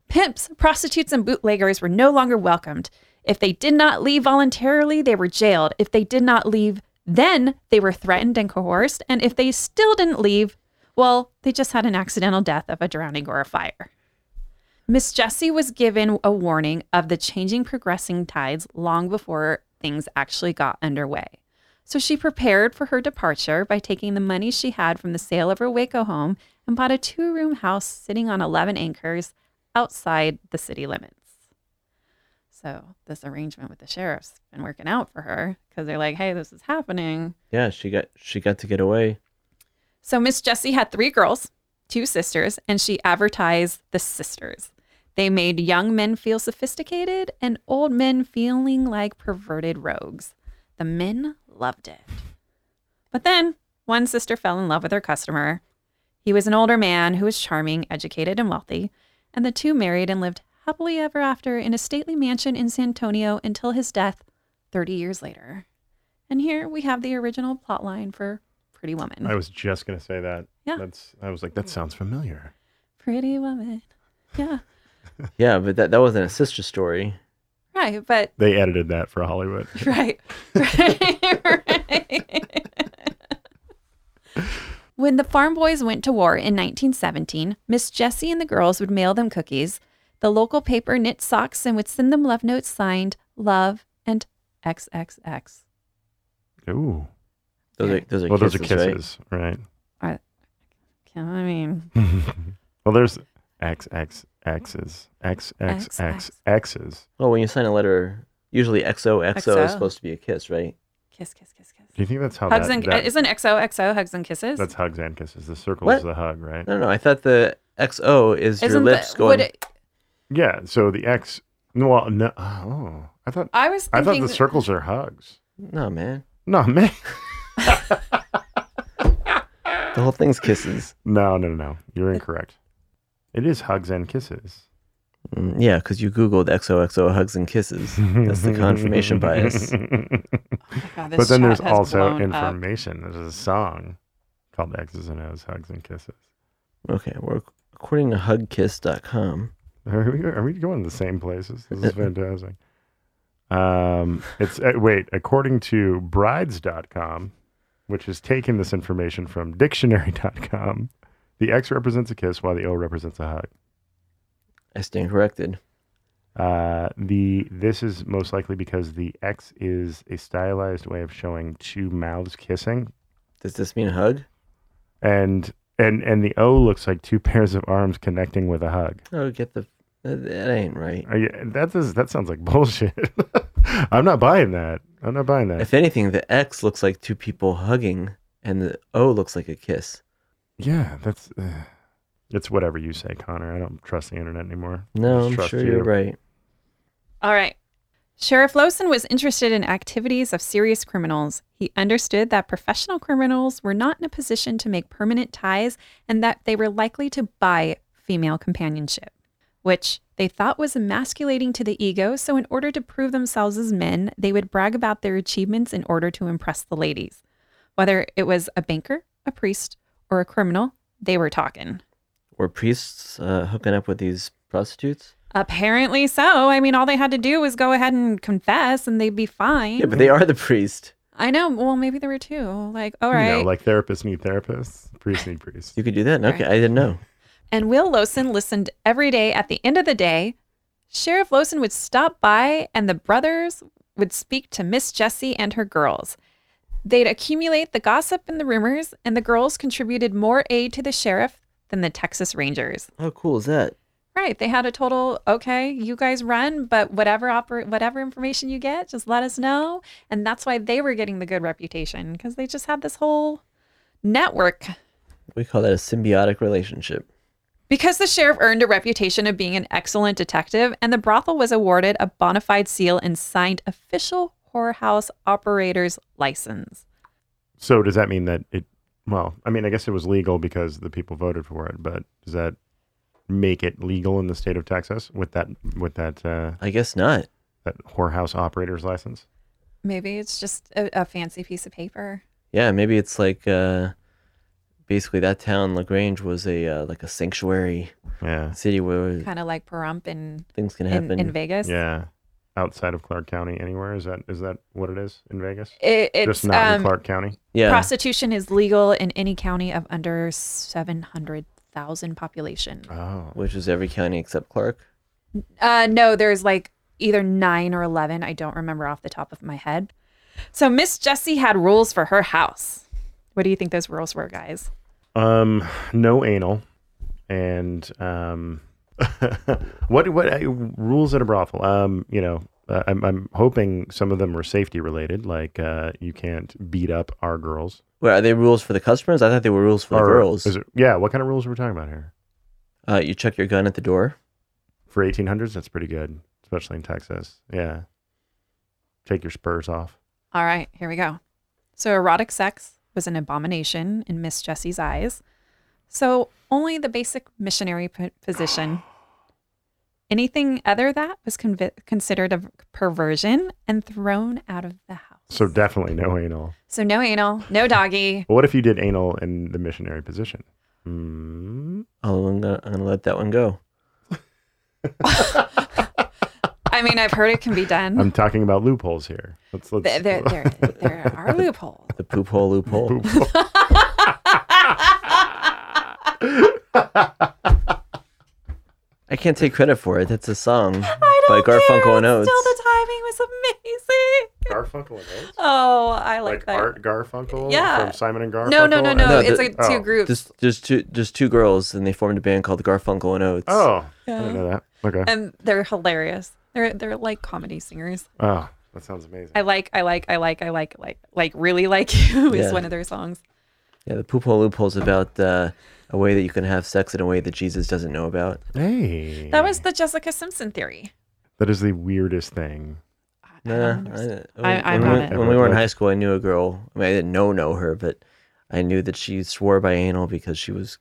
Pimps, prostitutes, and bootleggers were no longer welcomed. If they did not leave voluntarily, they were jailed. If they did not leave, then they were threatened and coerced. And if they still didn't leave, well, they just had an accidental death of a drowning or a fire. Miss Jessie was given a warning of the changing progressing tides long before things actually got underway. So she prepared for her departure by taking the money she had from the sale of her Waco home and bought a two room house sitting on 11 acres outside the city limits. So this arrangement with the sheriff's been working out for her because they're like, hey, this is happening. Yeah, she got she got to get away. So Miss Jessie had three girls, two sisters, and she advertised the sisters. They made young men feel sophisticated and old men feeling like perverted rogues. The men loved it. But then one sister fell in love with her customer. He was an older man who was charming, educated, and wealthy, and the two married and lived happily ever after in a stately mansion in San Antonio until his death 30 years later. And here we have the original plotline for Pretty Woman. I was just gonna say that. Yeah. That's. I was like, that sounds familiar. Pretty Woman. Yeah. Yeah, but that, that wasn't a sister story. Right, but They edited that for Hollywood. right, right, right. when the farm boys went to war in 1917, Miss Jessie and the girls would mail them cookies. The local paper knit socks and would send them love notes signed "Love" and XXX. Ooh. Those are those are Well, those kisses, are right? kisses, right? I mean, well, there's XXXs, XXXXs. Well, when you sign a letter, usually XOXO XO. is supposed to be a kiss, right? kiss, kiss, kiss, kiss. Do you think that's how Hugs that, and that- isn't XOXO hugs and kisses? that's hugs and kisses? The circle What? is the hug, right? No, no, I thought the XO is your Isn't lips the, going. it, Yeah. So the X. No, well, no. Oh, I thought I was I thought the circles are hugs. No, man, No, man. the whole thing's kisses. No, no, no, no. You're incorrect. It is hugs and kisses. Mm, yeah, because you googled XOXO hugs and kisses. That's the confirmation bias. God, but then there's also blown up. information. There's a song called X's and O's, Hugs and Kisses. Okay, well, according to hugkiss.com, Are we, are we going to the same places? This is fantastic. Um, it's uh, wait, according to brides.com, which has taken this information from dictionary.com, the X represents a kiss while the O represents a hug. I stand corrected. Uh, the this is most likely because the X is a stylized way of showing two mouths kissing, Does this mean a hug? and and and the O looks like two pairs of arms connecting with a hug. Oh, get the. That, that ain't right. Are you, that does that sounds like bullshit. I'm not buying that. I'm not buying that. If anything, the X looks like two people hugging, and the O looks like a kiss. Yeah, that's uh, it's whatever you say, Connor. I don't trust the internet anymore. No, just I'm trust sure you. you're right. All right. Sheriff Lawson was interested in activities of serious criminals. He understood that professional criminals were not in a position to make permanent ties and that they were likely to buy female companionship, which they thought was emasculating to the ego. So, in order to prove themselves as men, they would brag about their achievements in order to impress the ladies. Whether it was a banker, a priest, or a criminal, they were talking. Were priests uh, hooking up with these prostitutes? Apparently so. I mean, all they had to do was go ahead and confess and they'd be fine. Yeah, but they are the priest. I know. Well, maybe there were two. Like, all You right. know, like therapists need therapists, priests need priests. You could do that? Okay, Right. I didn't know. and Will Lawson listened every day. At the end of the day, Sheriff Lawson would stop by and the brothers would speak to Miss Jessie and her girls. They'd accumulate the gossip and the rumors, and the girls contributed more aid to the sheriff than the Texas Rangers. How cool is that? Right. They had a total, okay, you guys run, but whatever oper- whatever information you get, just let us know. And that's why they were getting the good reputation because they just had this whole network. We call that a symbiotic relationship. Because the sheriff earned a reputation of being an excellent detective, and the brothel was awarded a bona fide seal and signed official whorehouse operator's license. So does that mean that it? Well, I mean, I guess it was legal because the people voted for it, but does that make it legal in the state of Texas with that with that uh, I guess not. that whorehouse operator's license? Maybe it's just a, a fancy piece of paper. Yeah, maybe it's like uh, basically that town, Lagrange, was a uh, like a sanctuary Yeah, city where Kind of like Pahrump in, things can in, happen. in Vegas. yeah. Outside of Clark County, anywhere is that is that what it is in Vegas? It, it's Just not in um, Clark County. yeah, Prostitution is legal in any county of under 700,000 population. Oh, which is every county except Clark. Uh, no, there's like either nine or 11. I don't remember off the top of my head. So Miss Jessie had rules for her house. What do you think those rules were, guys? Um, no anal, and um, what what uh, rules at a brothel? Um, you know, uh, I'm I'm hoping some of them were safety related, like uh, you can't beat up our girls. Wait, are they rules for the customers? I thought they were rules for the Or girls. Is it, yeah, what kind of rules are we talking about here? Uh, you check your gun at the door. For 1800s, that's pretty good, especially in Texas. Yeah, take your spurs off. All right, here we go. So erotic sex was an abomination in Miss Jessie's eyes. So only the basic missionary p- position. Anything other that was convi- considered a perversion and thrown out of the house. So definitely no anal. So no anal, no doggy. What if you did anal in the missionary position? Hmm. Oh, I'm gonna, I'm gonna let that one go. I mean, I've heard it can be done. I'm talking about loopholes here. Let's let's. There, there, there, there are loopholes. The poop hole loophole. I can't take credit for it. That's a song I by don't care. Garfunkel and Oates. Still, the timing was amazing. Garfunkel and Oates. Oh, I like, Like that. Art Garfunkel Yeah. from Simon and Garfunkel. no, no, no, no. No, it's the- like oh, two groups. Just, just two, just two girls, and they formed a band called Garfunkel and Oates. Oh, I Yeah. didn't know that. Okay. and they're hilarious. They're they're like comedy singers. Oh, that sounds amazing. I like, I like, I like, I like, like, like, really like you is Yeah. one of their songs. Yeah, the poop hole loophole is about uh, a way that you can have sex in a way that Jesus doesn't know about. Hey, That was the Jessica Simpson theory. that is the weirdest thing. No, nah, I, I, I, when, not we, when we were in high school, I knew a girl. I mean, I didn't know know her, but I knew that she swore by anal because she was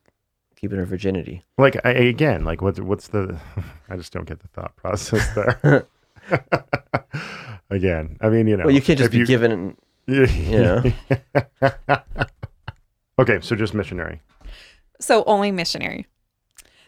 keeping her virginity. Like I, again, like what's what's the? I just don't get the thought process there. again, I mean, you know, Well, you can't just be you- given. you know. okay, so just missionary. So only missionary.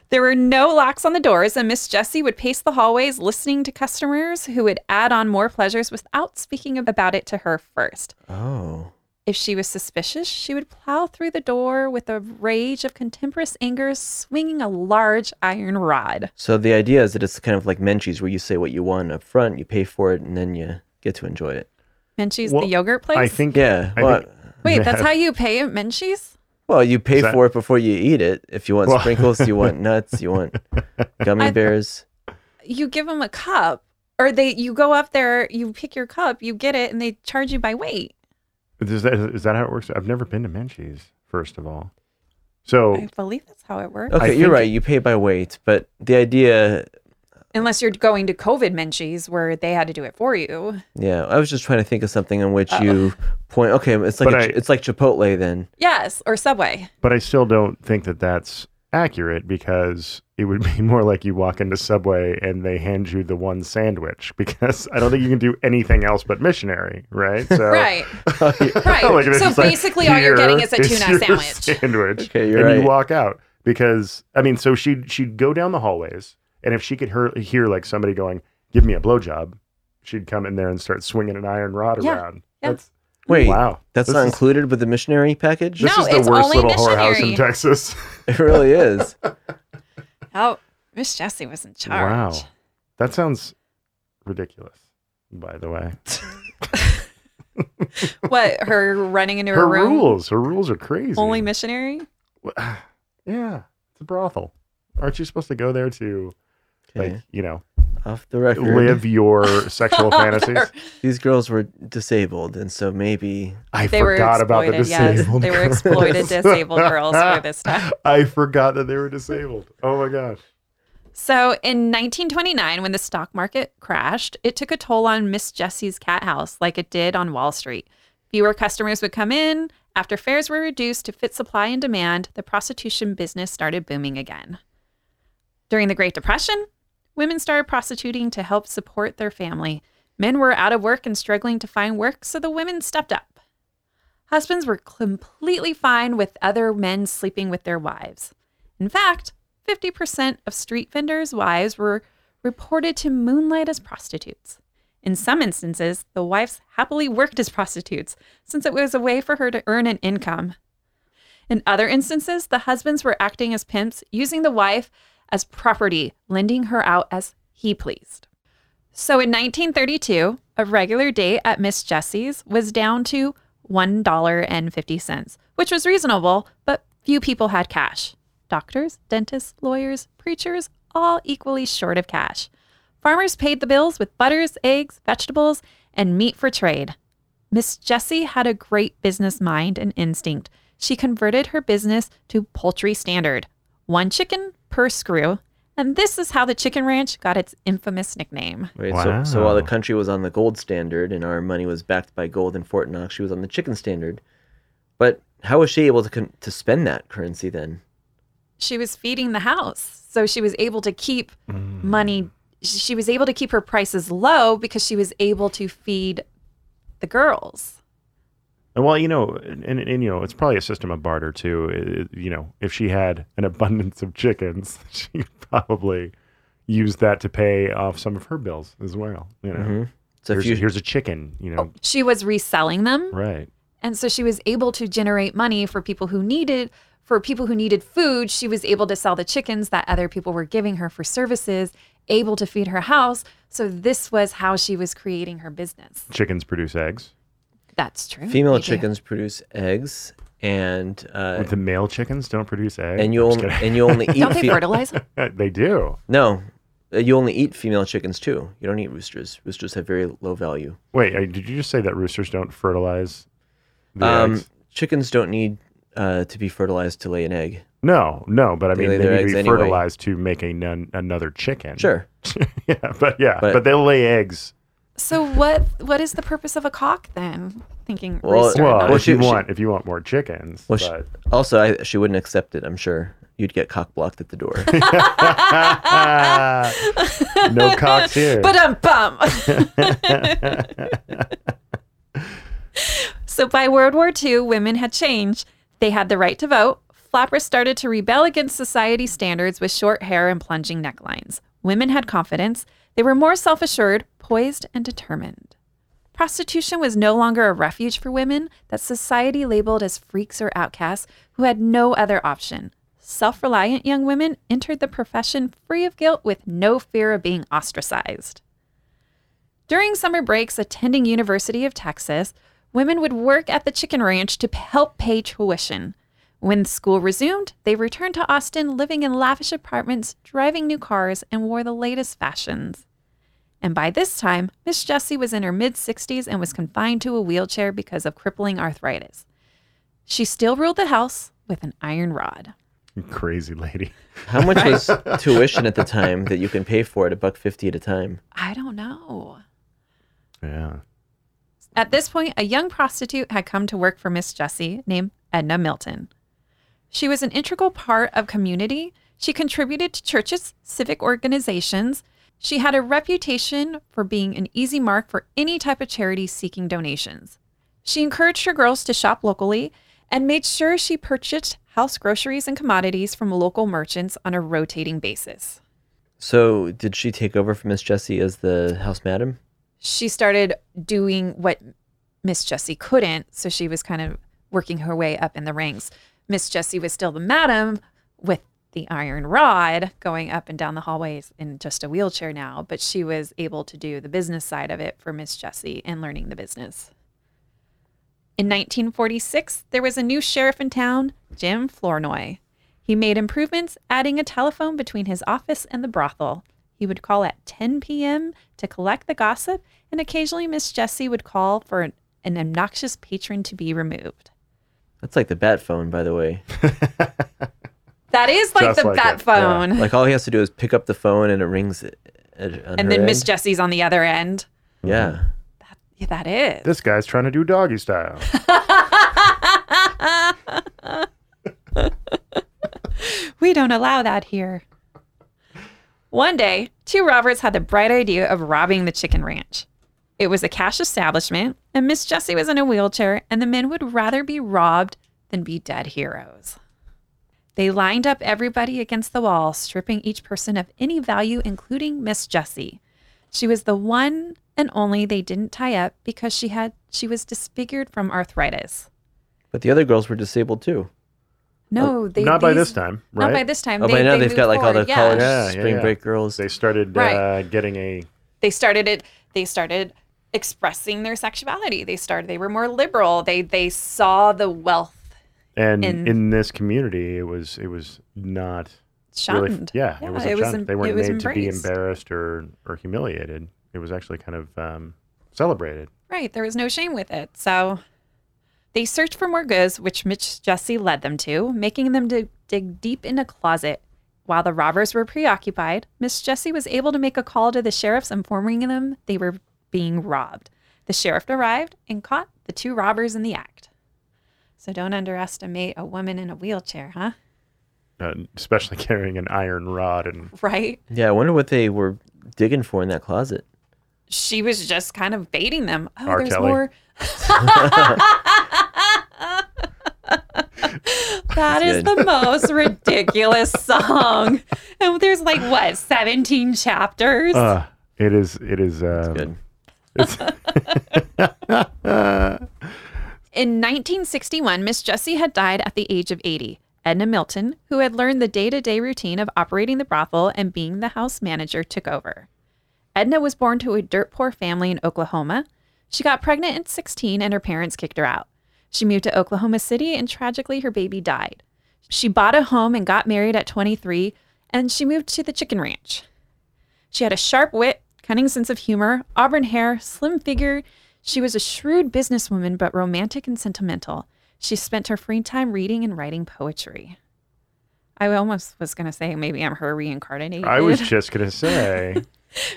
There were no locks on the doors, and Miss Jessie would pace the hallways listening to customers who would add on more pleasures without speaking about it to her first. Oh, If she was suspicious, she would plow through the door with a rage of contemporous anger, swinging a large iron rod. so the idea is that it's kind of like Menchie's, where you say what you want up front, you pay for it, and then you get to enjoy it. Menchie's Well, the yogurt place? I think. Yeah. I Well, think- Wait, that's how you pay at Menchie's? Well, you pay that- for it before you eat it. If you want Well- sprinkles, you want nuts, you want gummy I- bears. You give them a cup, or they you go up there, you pick your cup, you get it, and they charge you by weight. Is that, is that how it works? I've never been to Menchie's. First of all, so I believe that's how it works. Okay, I you're think- right. You pay by weight, but the idea Unless you're going to COVID Menchie's where they had to do it for you. Yeah, I was just trying to think of something in which Oh. you point. Okay, it's like But a, I- it's like Chipotle then. Yes, or Subway. but I still don't think that that's accurate because it would be more like you walk into Subway and they hand you the one sandwich because I don't think you can do anything else but missionary, right? So Right. Right. Like, it's so just like, basically, all you're getting is a tuna your sandwich. Sandwich. Okay, you're and right. you walk out because I mean, so she'd she'd go down the hallways, and if she could hear, hear like somebody going, "Give me a blowjob," she'd come in there and start swinging an iron rod Yeah, around. yeah. That's Wait, wow. that's This not is- included with the missionary package. This No, is the it's worst only little whorehouse in. Texas. It really is. Oh, Miss Jessie was in charge. Wow. That sounds ridiculous, by the way. What, her running into her, Her room? rules, her rules are crazy. Only missionary? yeah, it's a brothel. Aren't you supposed to go there to, Okay, like, you know, off the record, live your sexual fantasies? these girls were disabled, and so maybe I They were forgot about the exploited, yes. disabled. They were exploited disabled girls for this time. I forgot that they were disabled. Oh my gosh. So in 1929, when the stock market crashed, it took a toll on Miss Jessie's cat house like it did on Wall Street. Fewer customers would come in. After fares were reduced to fit supply and demand, the prostitution business started booming again. During the Great Depression, women started prostituting to help support their family. Men were out of work and struggling to find work, so the women stepped up. Husbands were completely fine with other men sleeping with their wives. In fact, 50% of street vendors' wives were reported to moonlight as prostitutes. In some instances, the wives happily worked as prostitutes since it was a way for her to earn an income. In other instances, the husbands were acting as pimps, using the wife as property, lending her out as he pleased. So in 1932, a regular day at Miss Jessie's was down to $1.50, which was reasonable, but few people had cash. Doctors, dentists, lawyers, preachers, all equally short of cash. Farmers paid the bills with butters, eggs, vegetables, and meat for trade. Miss Jessie had a great business mind and instinct. She converted her business to poultry standard one chicken per screw. And this is how the chicken ranch got its infamous nickname. Wait, so, so while the country was on the gold standard and our money was backed by gold in Fort Knox, she was on the chicken standard. But how was she able to con- to spend that currency then? She was feeding the house. So she was able to keep mm. money. She was able to keep her prices low because she was able to feed the girls. And well, you know, and, and, and, you know, it's probably a system of barter too. It- it- you know, if she had an abundance of chickens, she could probably, use that to pay off some of her bills as well. You know, Mhm. So if here's, you here's a chicken. You know, She was reselling them. right? And so she was able to generate money for people who needed for people who needed food. She was able to sell the chickens that other people were giving her for services, able to feed her house. So this was how she was creating her business. Chickens produce eggs. That's true. female They do. chickens produce eggs, and uh, the male chickens don't produce eggs. and you I'm just only kidding. and you only eat Don't they fe- fertilize them? they do. no, uh, you only eat female chickens too. You don't eat roosters. Roosters have very low value. Wait, uh, did you just say that roosters don't fertilize the Um, eggs? chickens don't need uh, to be fertilized to lay an egg. No, no, but I They mean lay they their need to be anyway. fertilized to make a nun, another chicken. Sure. yeah, but yeah, but, But- they'll lay eggs. So what what is the purpose of a cock then? Thinking Well, rooster. Well, not- well, if you she- she- want, if you want more chickens, Well, sh- but also, I, she wouldn't accept it. I'm sure you'd get cock blocked at the door. no cocks here. But um bum. so by World War II, women had changed. They had the right to vote. Flappers started to rebel against society standards with short hair and plunging necklines. Women had confidence. They were more self assured, poised, and determined. Prostitution was no longer a refuge for women that society labeled as freaks or outcasts who had no other option. Self reliant young women entered the profession free of guilt with no fear of being ostracized. During summer breaks attending University of Texas, women would work at the chicken ranch to help pay tuition. When school resumed, they returned to Austin living in lavish apartments, driving new cars, and wore the latest fashions. And by this time, Miss Jessie was in her mid 60s and was confined to a wheelchair because of crippling arthritis. She still ruled the house with an iron rod. Crazy lady. How much was tuition at the time that you can pay for it? A buck fifty at a time. I don't know. Yeah. At this point, a young prostitute had come to work for Miss Jessie named Edna Milton. She was an integral part of community. She contributed to churches, civic organizations. She had a reputation for being an easy mark for any type of charity seeking donations. She encouraged her girls to shop locally and made sure she purchased house groceries and commodities from local merchants on a rotating basis. So, did she take over from Miss Jessie as the house madam? she started doing what Miss Jessie couldn't. So she was kind of working her way up in the ranks. Miss Jessie was still the madam with the iron rod going up and down the hallways in just a wheelchair now, but she was able to do the business side of it for Miss Jessie and learning the business. In 1946, there was a new sheriff in town, Jim Flournoy. He made improvements, adding a telephone between his office and the brothel. He would call at 10 p.m. to collect the gossip, and occasionally Miss Jessie would call for an, an obnoxious patron to be removed. That's like the bat phone, by the way. That is like Just the like bat it, yeah. phone. Like all he has to do is pick up the phone and it rings. At, at, and her then Miss. Jessie's on the other end. Yeah. Mm-hmm. Yeah, that is. This guy's trying to do doggy style. We don't allow that here. One day, two robbers had the bright idea of robbing the chicken ranch. It was a cash establishment, and Miss Jessie was in a wheelchair, and the men would rather be robbed than be dead heroes. They lined up everybody against the wall, stripping each person of any value, including Miss Jessie. She was the one and only they didn't tie up because she had she was disfigured from arthritis. But the other girls were disabled too. No, they Not by these- this time, right? Not right? by this time. Oh, by now they've moved got like all the forward, yeah. college Yeah, yeah, spring yeah. break girls. They started Right. uh, getting a they started it they started expressing their sexuality they started they were more liberal they they saw the wealth and In- in this community it was it was not really shunned. yeah, it was it was shunned. they weren't made to be embarrassed or or humiliated. It was actually kind of um, celebrated. Right there was no shame with it. So they searched for more goods which miss jessie led them to making them dig, dig deep in a closet. While the robbers were preoccupied miss jessie was able to make a call to the sheriffs informing them they were being robbed. The sheriff arrived and caught the two robbers in the act so don't underestimate a woman in a wheelchair huh uh, especially carrying an iron rod and right yeah, I wonder what they were digging for in that closet. she was just kind of baiting them. Oh, R. there's Kelly. more. That is good. the most ridiculous song. And there's like what, 17 chapters? Uh, it is. It is. Um, Good. It's, In 1961, Miss Jessie had died at the age of 80. Edna Milton, who had learned the day to day routine of operating the brothel and being the house manager, took over. Edna was born to a dirt poor family in Oklahoma. She got pregnant at 16 and her parents kicked her out. She moved to Oklahoma City and tragically her baby died. She bought a home and got married at 23 and she moved to the chicken ranch. She had a sharp wit, cunning sense of humor, auburn hair, slim figure. She was a shrewd businesswoman, but romantic and sentimental. She spent her free time reading and writing poetry. I almost was going to say maybe I'm her reincarnated. I was just gonna say,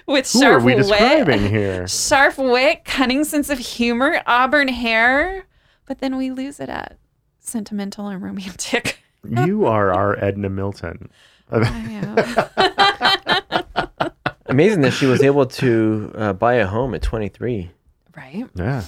with who are sharp we wit, describing here? sharp wit, cunning sense of humor, auburn hair. But then we lose it at sentimental and romantic. You are our Edna Milton. I am. Amazing that she was able to uh, buy a home at 23. Right. Yeah.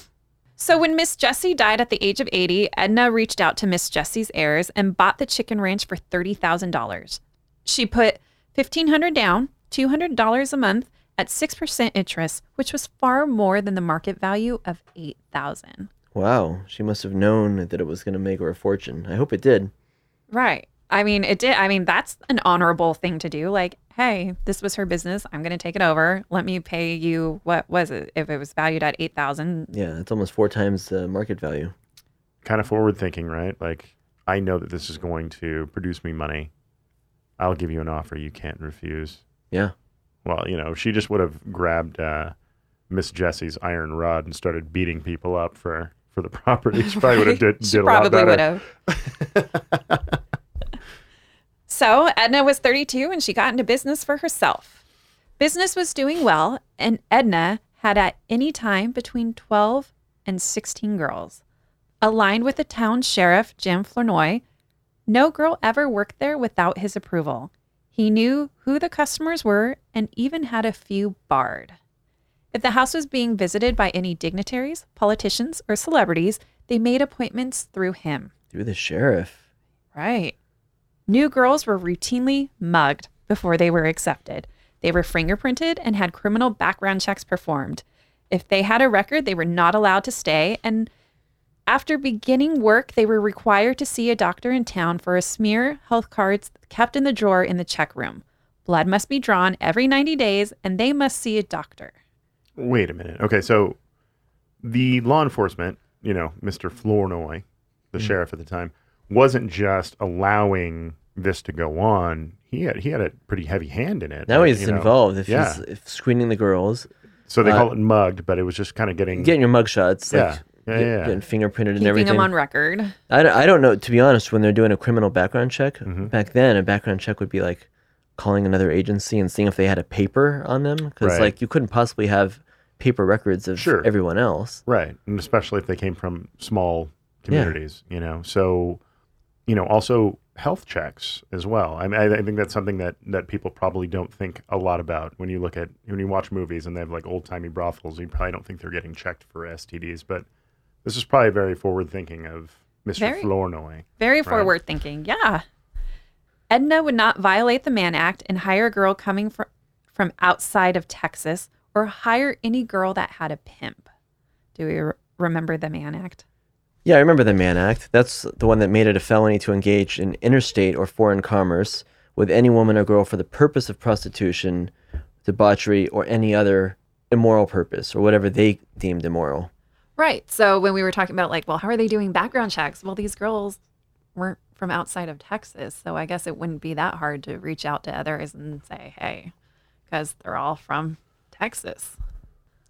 So when Miss Jessie died at the age of 80, Edna reached out to Miss Jessie's heirs and bought the chicken ranch for $30,000. She put 1500 down, $200 a month at 6% interest, which was far more than the market value of 8000 Wow, she must have known that it was going to make her a fortune. I hope it did. Right. I mean, it did. I mean, that's an honorable thing to do. Like, hey, this was her business. I'm going to take it over. Let me pay you what was it? If it was valued at 8000 Yeah, it's almost four times the market value. Kind of forward thinking, right? Like, I know that this is going to produce me money. I'll give you an offer you can't refuse. Yeah. Well, you know, she just would have grabbed uh, Miss Jessie's iron rod and started beating people up for for the property, she probably would have did, did a lot probably would have. so Edna was 32 and she got into business for herself. Business was doing well, and Edna had at any time between 12 and 16 girls. Aligned with the town sheriff, Jim Flournoy, no girl ever worked there without his approval. He knew who the customers were and even had a few barred. If the house was being visited by any dignitaries, politicians, or celebrities, they made appointments through him. Through the sheriff. Right. New girls were routinely mugged before they were accepted. They were fingerprinted and had criminal background checks performed. If they had a record, they were not allowed to stay. And after beginning work, they were required to see a doctor in town for a smear health cards kept in the drawer in the check room. Blood must be drawn every 90 days, and they must see a doctor. Wait a minute. Okay, so the law enforcement, you know, Mr. Flournoy, the Mm. sheriff at the time, wasn't just allowing this to go on. He had he had a pretty heavy hand in it. Now like, he's you know. involved. If Yeah. he's if screening the girls, So they uh, call it mugged, but it was just kind of getting getting your mugshots, yeah. like Yeah, get- yeah. getting fingerprinted and Keeping everything. them on record. I, don't- I don't know. To be honest, when they're doing a criminal background check, Mm-hmm. back then, a background check would be like calling another agency and seeing if they had a paper on them. Because, Right. like, you couldn't possibly have paper records of Sure. everyone else. Right. And especially if they came from small communities, you know. So, you know, also health checks as well. I mean, I, I think that's something that, that people probably don't think a lot about when you look at, when you watch movies and they have like old timey brothels, you probably don't think they're getting checked for STDs. But this is probably very forward thinking of Mr. Very. Flournoy. Very forward thinking. Yeah. Edna would not violate the Mann Act and hire a girl coming from, from outside of Texas or hire any girl that had a pimp. Do we re- remember the Mann Act? Yeah, I remember the Mann Act. That's the one that made it a felony to engage in interstate or foreign commerce with any woman or girl for the purpose of prostitution, debauchery, or any other immoral purpose, or whatever they deemed immoral. Right. So when we were talking about, like, well, how are they doing background checks? Well, these girls weren't from outside of Texas. So I guess it wouldn't be that hard to reach out to others and say, hey, because they're all from Texas.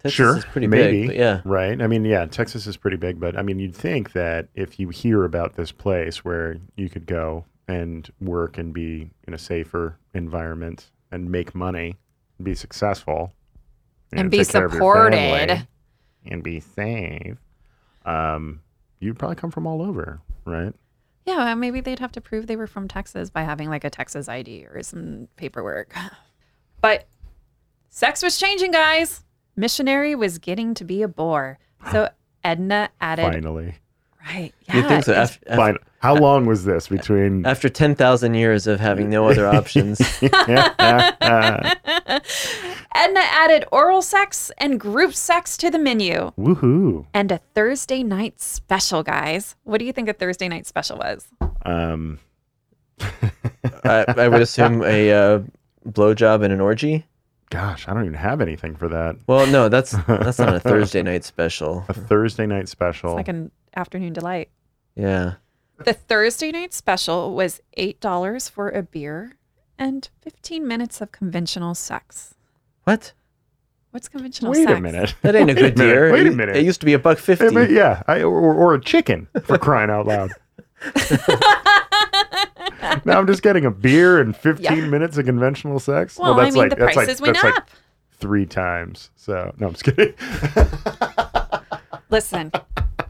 Texas sure. is pretty maybe. big, but yeah. Right. I mean, yeah, Texas is pretty big, but I mean, you'd think that if you hear about this place where you could go and work and be in a safer environment and make money, and be successful, you And be take care of your supported. and be safe, um, you'd probably come from all over, right? Yeah, maybe they'd have to prove they were from Texas by having like a Texas ID or some paperwork. But sex was changing, guys. Missionary was getting to be a bore. So Edna added, Finally. Right. You Yeah. think so? it's- Af- af- Fine. How long was this between? after 10,000 years of having no other options. Edna added oral sex and group sex to the menu. Woohoo! And a Thursday night special, guys. What do you think a Thursday night special was? Um, I, I would assume a uh, blowjob and an orgy. Gosh, I don't even have anything for that. Well, no, that's that's not a Thursday night special. A Thursday night special. It's like an afternoon delight. Yeah. The Thursday night special was $8 for a beer and 15 minutes of conventional sex. What? What's conventional Wait sex? a minute. That ain't a good Wait a minute, deal. Wait a minute. It used to be a buck fifty. but yeah, I, or, or a chicken for crying out loud. now I'm just getting a beer and 15 Yeah. minutes of conventional sex. Well, I that's mean, like the that's prices like went that's like up. three times. So no, I'm just kidding. Listen,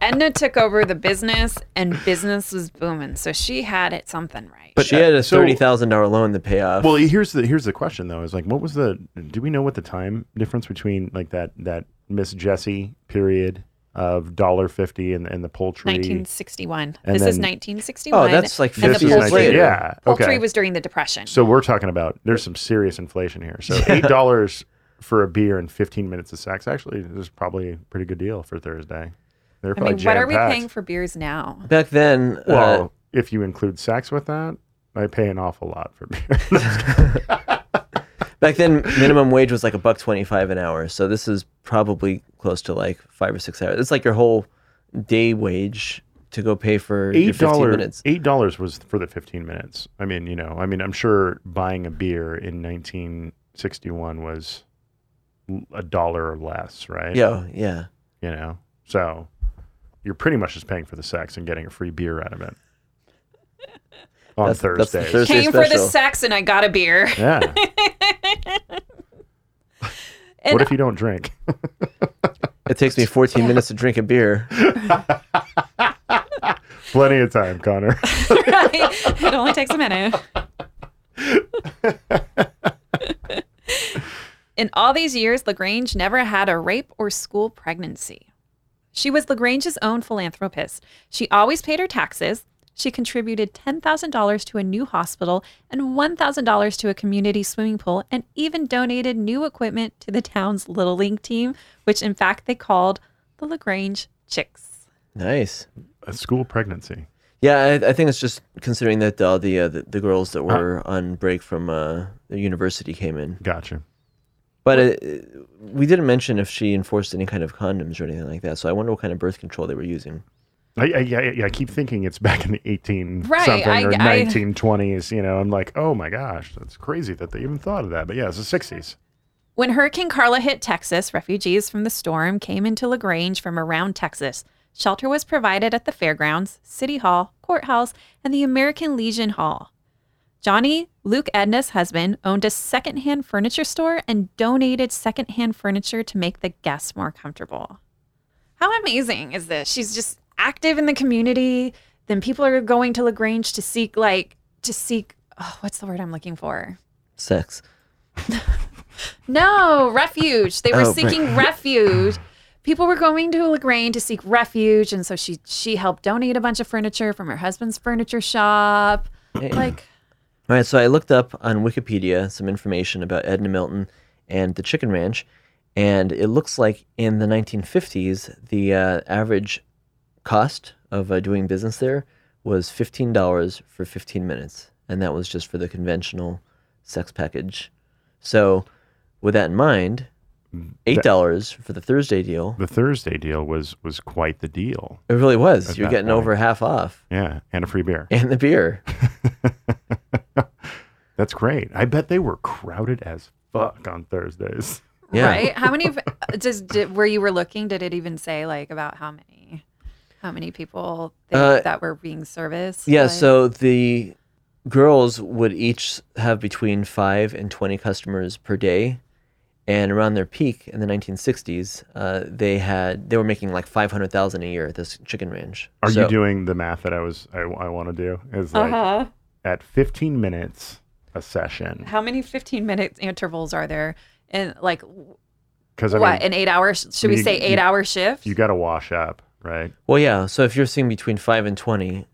Edna took over the business and business was booming. So she had it something right. But she had a thirty thousand dollar loan to pay off. well, here's the here's the question though. Is like, what was the? Do we know what the time difference between like that that Miss Jessie period of dollar fifty and and the poultry? 1961. And this is 1961. Oh, that's like and the 50 years poultry, later. Yeah. Poultry Okay. was during the Depression. So we're talking about there's some serious inflation here. So eight dollars for a beer and 15 minutes of sex actually is probably a pretty good deal for Thursday. They're I mean, what are we jam-packed. paying for beers now? Back then, uh, Well, if you include sex with that, I pay an awful lot for beer. back then minimum wage was like a buck twenty five an hour. So this is probably close to like five or six hours. It's like your whole day wage to go pay for eight fifteen dollars. minutes. Eight dollars was for the 15 minutes. I mean, you know, I mean, I'm sure buying a beer in 1961 was a dollar or less, right? Yeah, yeah. You know, so you're pretty much just paying for the sex and getting a free beer out of it on That's- that's the Thursdays. Thursday Came for the sex and I got a beer. Yeah. What if you don't drink? It takes me fourteen minutes to drink a beer. Plenty of time, Connor. right? it only takes a minute. In all these years, LaGrange never had a rape or school pregnancy. She was LaGrange's own philanthropist. She always paid her taxes. She contributed $10,000 to a new hospital and $1,000 to a community swimming pool, and even donated new equipment to the town's Little League team, which in fact they called the LaGrange Chicks. Nice. a school pregnancy. Yeah, I, I think it's just considering that all the, uh, the the girls that were on break from uh, the university came in. Gotcha. But it, we didn't mention if she enforced any kind of condoms or anything like that. So I wonder what kind of birth control they were using. I, I, I, I keep thinking it's back in the 18 Right, something I- or I- 1920s. You know, I'm like, oh my gosh, that's crazy that they even thought of that. But yeah, it's the 60s. When Hurricane Carla hit Texas, refugees from the storm came into LaGrange from around Texas. Shelter was provided at the fairgrounds, City Hall, Courthouse, and the American Legion Hall. Johnny, Luke Edna's husband, owned a secondhand furniture store and donated secondhand furniture to make the guests more comfortable. How amazing is this? She's just active in the community. Then people are going to LaGrange to seek, like, to seek, oh, what's the word I'm looking for? Sex. No, refuge. They were Oh, right. seeking refuge. People were going to Lagrange to seek refuge, and so she she helped donate a bunch of furniture from her husband's furniture shop. Like, All right, so I looked up on Wikipedia some information about Edna Milton and the chicken ranch, and it looks like in the 1950s, the uh, average cost of uh, doing business there was $15 for 15 minutes, and that was just for the conventional sex package. So, with that in mind, $8 for the Thursday deal. The Thursday deal was was quite the deal. It really was. You're getting point. over half off. Yeah, and a free beer. And the beer. That's great. I bet they were crowded as fuck on Thursdays. Yeah. right? How many? Does did, where you were looking? Did it even say like about how many? How many people they, Uh, that were being serviced? Yeah, by- so the girls would each have between five and 20 customers per day. And around their peak in the 1960s, uh, they had they were making like 500,000 a year at this chicken ranch. Are So- you doing the math that I was I, I want to do? Is like Uh-huh. at 15 minutes a session. How many 15 minute intervals are there? And like Because I what? mean, an eight hour? Should we you- say you- eight hour shift? you got to wash up right? Well, yeah. So if you're seeing between five and twenty,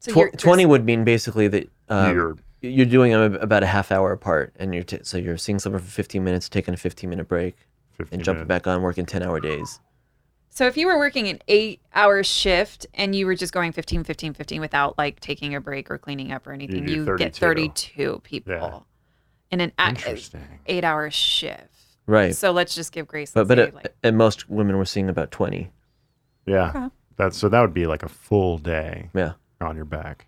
So tw- twenty would mean basically that um, You're- you're doing them about a half hour apart, and you're t- so you're seeing someone for fifteen minutes, taking a fifteen minute break, 15 and jumping minutes. back on, working ten hour days. So if you were working an eight hour shift and you were just going 15, 15, 15 without like taking a break or cleaning up or anything, get you, get 32. 32 people Yeah. in an a- eight hour shift. Right. So let's just give Grace. but but say, at, like, at most women were seeing about twenty. Yeah. Okay. That's so that would be like a full day Yeah. on your back.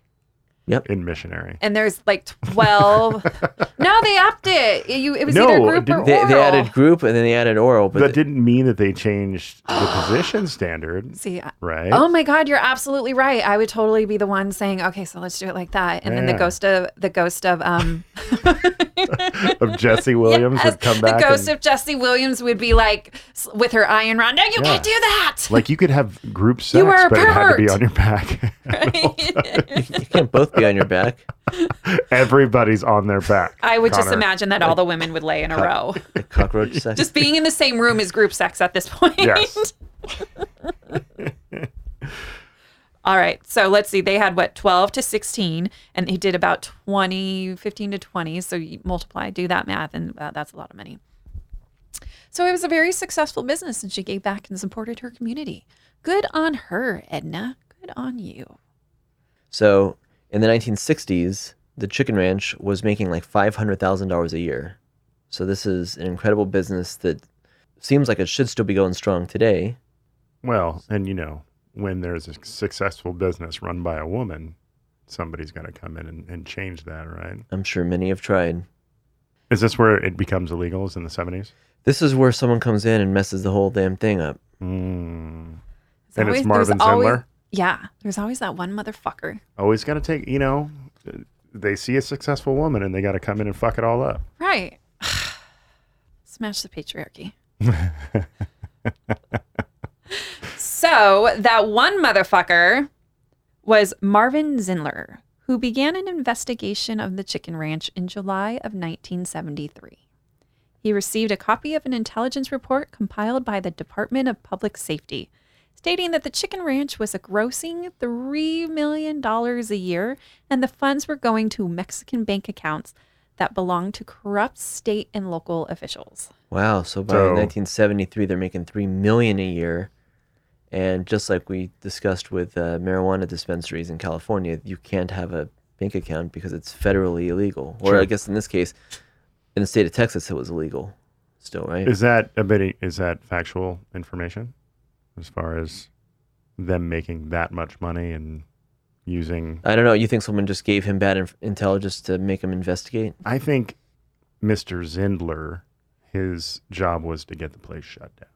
Yep. In missionary. and there's like 12. no, they upped it. You, it was No, either group did- or They, they added group and then they added oral, but that the- didn't mean that they changed the position standard, See, right? Oh my God, you're absolutely right. I would totally be the one saying, "Okay, so let's do it like that," and then the ghost of the ghost of um of Jessie Williams Yes, would come back. The ghost and- of Jessie Williams would be like with her iron rod. No, you Yeah. can't do that. like you could have group sex, You were a but it had to be on your back. you can't both be on your back. Everybody's on their back. I would just imagine that all the women would lay in a row. Cockroach sex. Just being in the same room is group sex at this point. Yes. All right. So let's see. They had what, 12 to 16, and they did about 20, 15 to 20. So you multiply, do that math, and uh, that's a lot of money. So it was a very successful business, and she gave back and supported her community. Good on her, Edna. Good on you. So in the 1960s, the chicken ranch was making like $500,000 a year. So this is an incredible business that seems like it should still be going strong today. Well, and you know, when there's a successful business run by a woman, somebody's got to come in and, and change that, right? I'm sure many have tried. Is this where it becomes illegal? Is in the 70s? This is where someone comes in and messes the whole damn thing up. Mm. There's And always- it's there's Marvin always- Yeah. There's always that one motherfucker. Always got to take, you know, they see a successful woman and they got to come in and fuck it all up. Right. Smash the patriarchy. so that one motherfucker was Marvin Zindler, who began an investigation of the chicken ranch in July of 1973. He received a copy of an intelligence report compiled by the Department of Public Safety, stating that the chicken ranch was grossing $3 million a year and the funds were going to Mexican bank accounts that belonged to corrupt state and local officials. Wow. So by So- 1973, they're making 3 million a year. And just like we discussed with uh, marijuana dispensaries in California, you can't have a bank account because it's federally illegal. Or Sure. I guess in this case, in the state of Texas, it was illegal still, right? Is that a bit, is that factual information as far as them making that much money and using I don't know. You think someone just gave him bad inf- intelligence to make him investigate? I think Mr. Zindler, his job was to get the place shut down.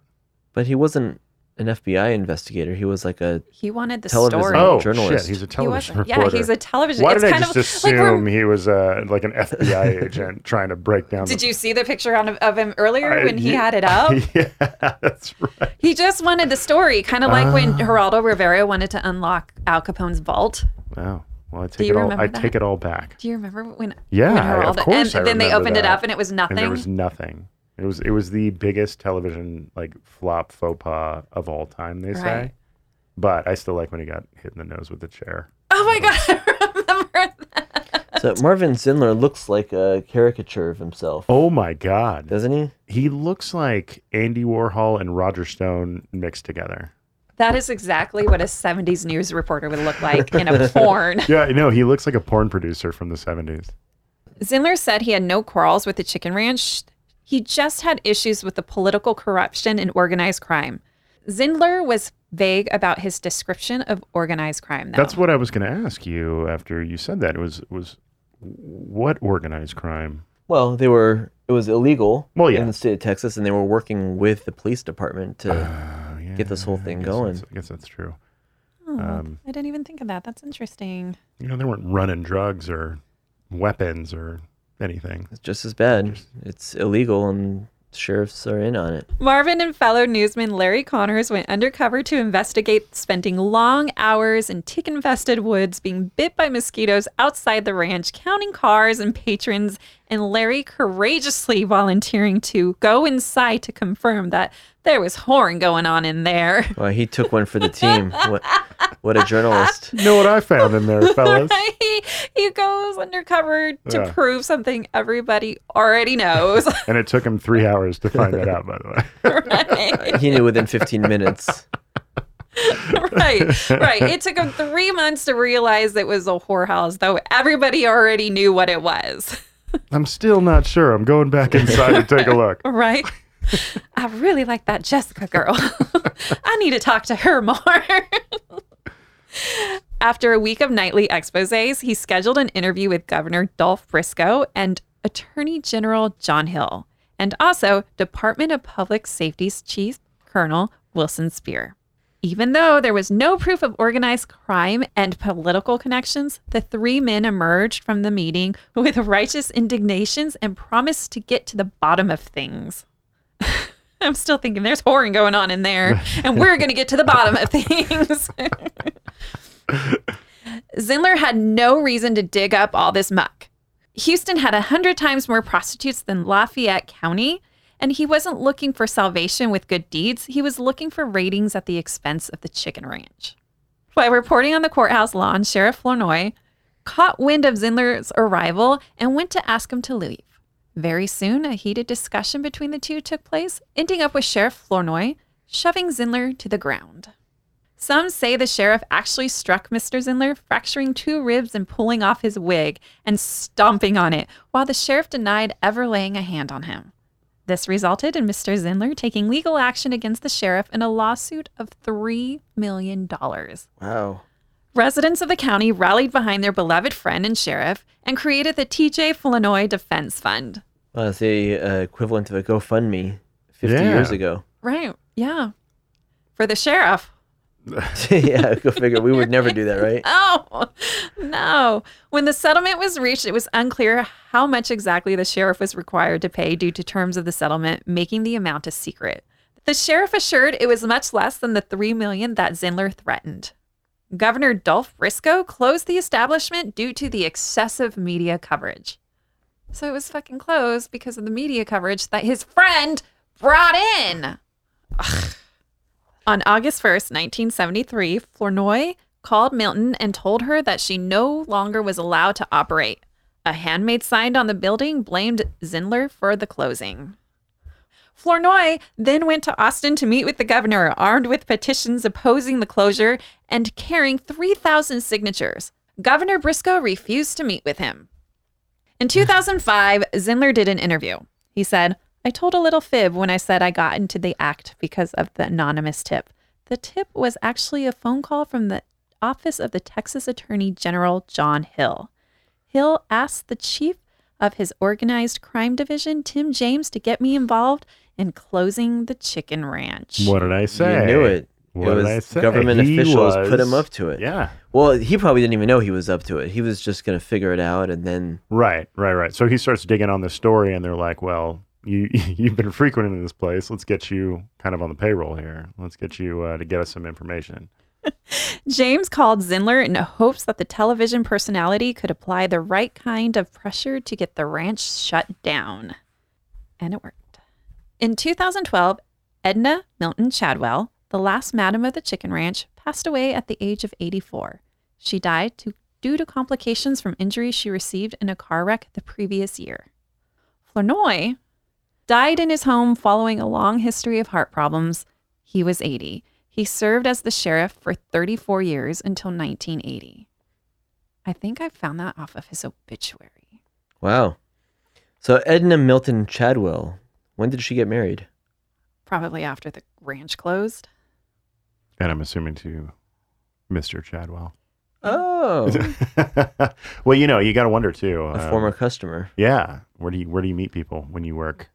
But he wasn't an FBI investigator. He was like a He wanted the Television. story. Oh journalist. shit, he's a he television wasn't. reporter. Yeah, he's a television. Why it's did I just of like assume he was uh, like an FBI agent trying to break down? Did the, you see the picture on, of him earlier I- when he yeah. had it up? yeah, that's right. He just wanted the story, kind of like when Ah. Geraldo Rivera wanted to unlock Al Capone's vault. Wow. Well, I Do take you it all. remember I that? take it all back. Do you remember when? Yeah, when I- of course And I then they remember opened it up and it was nothing. And there was nothing. It was it was the biggest television like flop faux pas of all time. They say. Right. But I still like when he got hit in the nose with the chair. oh my god, I remember that. so Marvin Zindler looks like a caricature of himself, Oh my God. doesn't he? He looks like Andy Warhol and Roger Stone mixed together. That is exactly what a '70s news reporter would look like in a porn. Yeah, no, he looks like a porn producer from the 70s. Zindler said he had no quarrels with the chicken ranch. He just had issues with the political corruption and organized crime. Zindler was vague about his description of organized crime. Though. That's what I was going to ask you after you said that. It was was what organized crime? Well, they were. It was illegal Well, yeah. in the state of Texas, and they were working with the police department to. Oh, yeah, Get this whole thing guess going. I guess that's true. Oh, um, I didn't even think of that. That's interesting. You know, they weren't running drugs or weapons or anything. it's just as bad. It's illegal, and Sheriffs are in on it. Marvin and fellow newsman Larry Conners went undercover to investigate, spending long hours in tick infested woods, being bit by mosquitoes outside the ranch, counting cars and patrons, and Larry courageously volunteering to go inside to confirm that there was whoring going on in there. Well, he took one for the team. What, what a journalist. You know what I found in there, fellas? he, he goes undercover to Yeah. prove something everybody already knows. and it took him three hours to find that out, by the way. right? He knew within 15 minutes. right, right. It took him three months to realize it was a whorehouse, though everybody already knew what it was. I'm still not sure. I'm going back inside to take a look. Right? I really like that Jessica girl. I need to talk to her more. After a week of nightly exposes, he scheduled an interview with Governor Dolph Briscoe and Attorney General John Hill, and also Department of Public Safety's Chief Colonel Wilson Speir. Even though there was no proof of organized crime and political connections, the three men emerged from the meeting with righteous indignations and promised to get to the bottom of things. I'm still thinking there's whoring going on in there, and we're going to get to the bottom of things. Zindler had no reason to dig up all this muck. Houston had a hundred times more prostitutes than Lafayette County, and he wasn't looking for salvation with good deeds. He was looking for ratings at the expense of the chicken ranch. While reporting on the courthouse lawn, Sheriff Flournoy caught wind of Zindler's arrival and went to ask him to leave. Very soon, a heated discussion between the two took place, ending up with Sheriff Flournoy shoving Zindler to the ground. Some say the sheriff actually struck Mr. Zindler, fracturing two ribs and pulling off his wig and stomping on it, while the sheriff denied ever laying a hand on him. This resulted in Mr. Zindler taking legal action against the sheriff in a lawsuit of $3 million. Wow. Residents of the county rallied behind their beloved friend and sheriff and created the TJ Flournoy Defense Fund. Well, it's the uh, equivalent of a GoFundMe 50 Yeah. years ago. Right. Yeah. For the sheriff. yeah, go figure. We would never do that, right? Oh, no. When the settlement was reached, it was unclear how much exactly the sheriff was required to pay due to terms of the settlement, making the amount a secret. The sheriff assured it was much less than the 3 million that Zindler threatened. Governor Dolph Briscoe closed the establishment due to the excessive media coverage. So it was fucking closed because of the media coverage that his friend brought in. Ugh. On August 1st, 1973, Flournoy called Milton and told her that she no longer was allowed to operate. A handmade signed on the building blamed Zindler for the closing. Flournoy then went to Austin to meet with the governor, armed with petitions opposing the closure and carrying 3,000 signatures. Governor Briscoe refused to meet with him. In 2005, Zindler did an interview. He said, I told a little fib when I said I got into the act because of the anonymous tip. The tip was actually a phone call from the office of the Texas Attorney General John Hill. Hill asked the chief of his organized crime division, Tim James, to get me involved in closing the chicken ranch. What did I say? You knew it. What it was did I say? government He officials put him up to it. Yeah. Well, he probably didn't even know he was up to it. He was just going to figure it out and then Right, right, right. So he starts digging on the story, and they're like, "Well, you you've been frequenting this place. Let's get you kind of on the payroll here. Let's get you uh, to get us some information." James called Zindler in hopes that the television personality could apply the right kind of pressure to get the ranch shut down. And it worked. In 2012, Edna Milton Chadwell, the last madam of the chicken ranch, passed away at the age of 84. She died to, due to complications from injuries she received in a car wreck the previous year. Flournoy died in his home following a long history of heart problems. He was 80. He served as the sheriff for 34 years until 1980. I think I found that off of his obituary. wow. So Edna Milton Chadwell, when did she get married? Probably after the ranch closed. And I'm assuming to Mr. Chadwell. Oh, well, you know, you got to wonder too. a um, former customer. Yeah. Where do you where do you meet people when you work?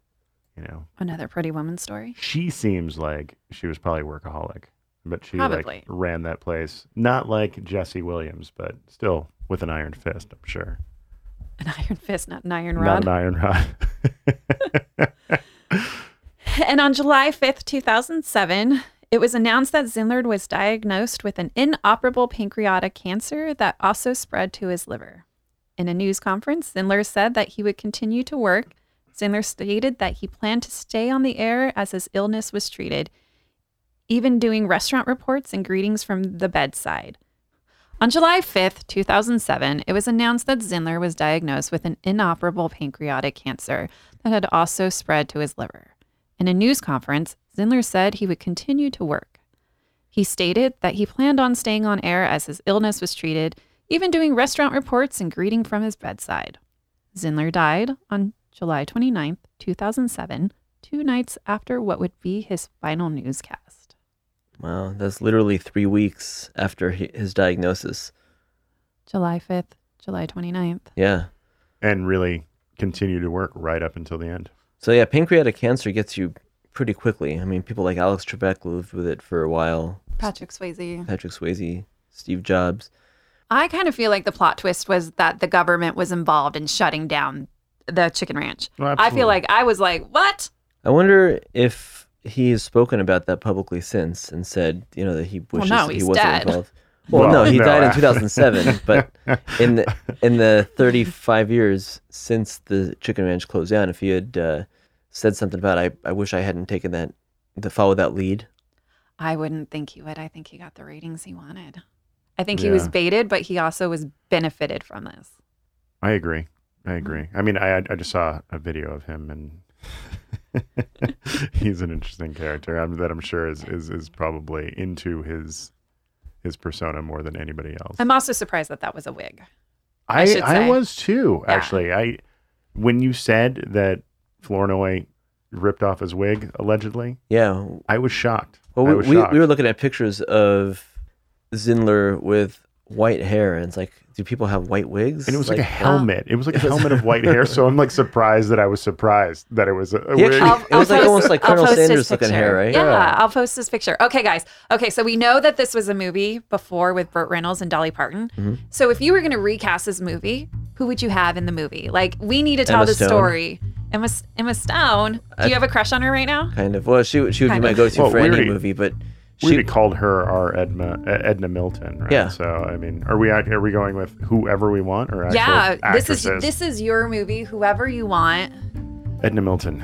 You know, Another pretty woman story. she seems like she was probably workaholic, but she Probably. like ran that place. Not like Jessie Williams, but still with an iron fist. I'm sure. An iron fist, not an iron rod. Not an iron rod. and on July 5th, 2007, it was announced that Zindler was diagnosed with an inoperable pancreatic cancer that also spread to his liver. In a news conference, Zindler said that he would continue to work. Zindler stated that he planned to stay on the air as his illness was treated, even doing restaurant reports and greetings from the bedside. On July 5th, 2007, it was announced that Zindler was diagnosed with an inoperable pancreatic cancer that had also spread to his liver. In a news conference, Zindler said he would continue to work. He stated that he planned on staying on air as his illness was treated, even doing restaurant reports and greeting from his bedside. Zindler died on July 29th, 2007, two nights after what would be his final newscast. Wow, that's literally three weeks after his diagnosis. July 5th, July 29th. Yeah. And really continue to work right up until the end. So yeah, pancreatic cancer gets you pretty quickly. I mean, people like Alex Trebek lived with it for a while. Patrick Swayze. Patrick Swayze, Steve Jobs. I kind of feel like the plot twist was that the government was involved in shutting down the chicken ranch. Well, I feel like I was like, what? I wonder if he has spoken about that publicly since and said, you know, that he Well, wishes no, he wasn't dead. involved. Well, Well, no, he no, died in 2007, but in the in the 35 years since the chicken ranch closed down, if he had uh, said something about, I, I wish I hadn't taken that, to follow that lead. I wouldn't think he would. I think he got the ratings he wanted. I think he was baited, but he also was benefited from this. I agree. I agree. I mean, I I just saw a video of him, and he's an interesting character. I'm, that I'm sure is, is is probably into his his persona more than anybody else. I'm also surprised that that was a wig. I I I was too. Yeah. Actually, I when you said that Flournoy ripped off his wig allegedly, Yeah. I was shocked. Well, we, was we, shocked. we were looking at pictures of Zindler with white hair, and it's like, do people have white wigs? and it was like, a uh, helmet. It was like a helmet of white hair. So I'm like surprised that I was surprised that it was a, a He wig. actually- It was like almost like I'll Colonel Sanders looking hair, right? Yeah, Yeah. I'll post this picture. Okay, guys. Okay, so we know that this was a movie before with Burt Reynolds and Dolly Parton. Mm-hmm. So if you were going to recast this movie, who would you have in the movie? Like, we need to tell the story. Emma, Emma Stone. Do I- you have a crush on her right now? kind of. Well, she would- she would Kind be my of. go-to Well, for any already- movie, but we she already called her our Edna uh, Edna Milton, right? Yeah. So I mean, are we are we going with whoever we want or actual Yeah, this is this is your movie. Whoever you want. Edna Milton.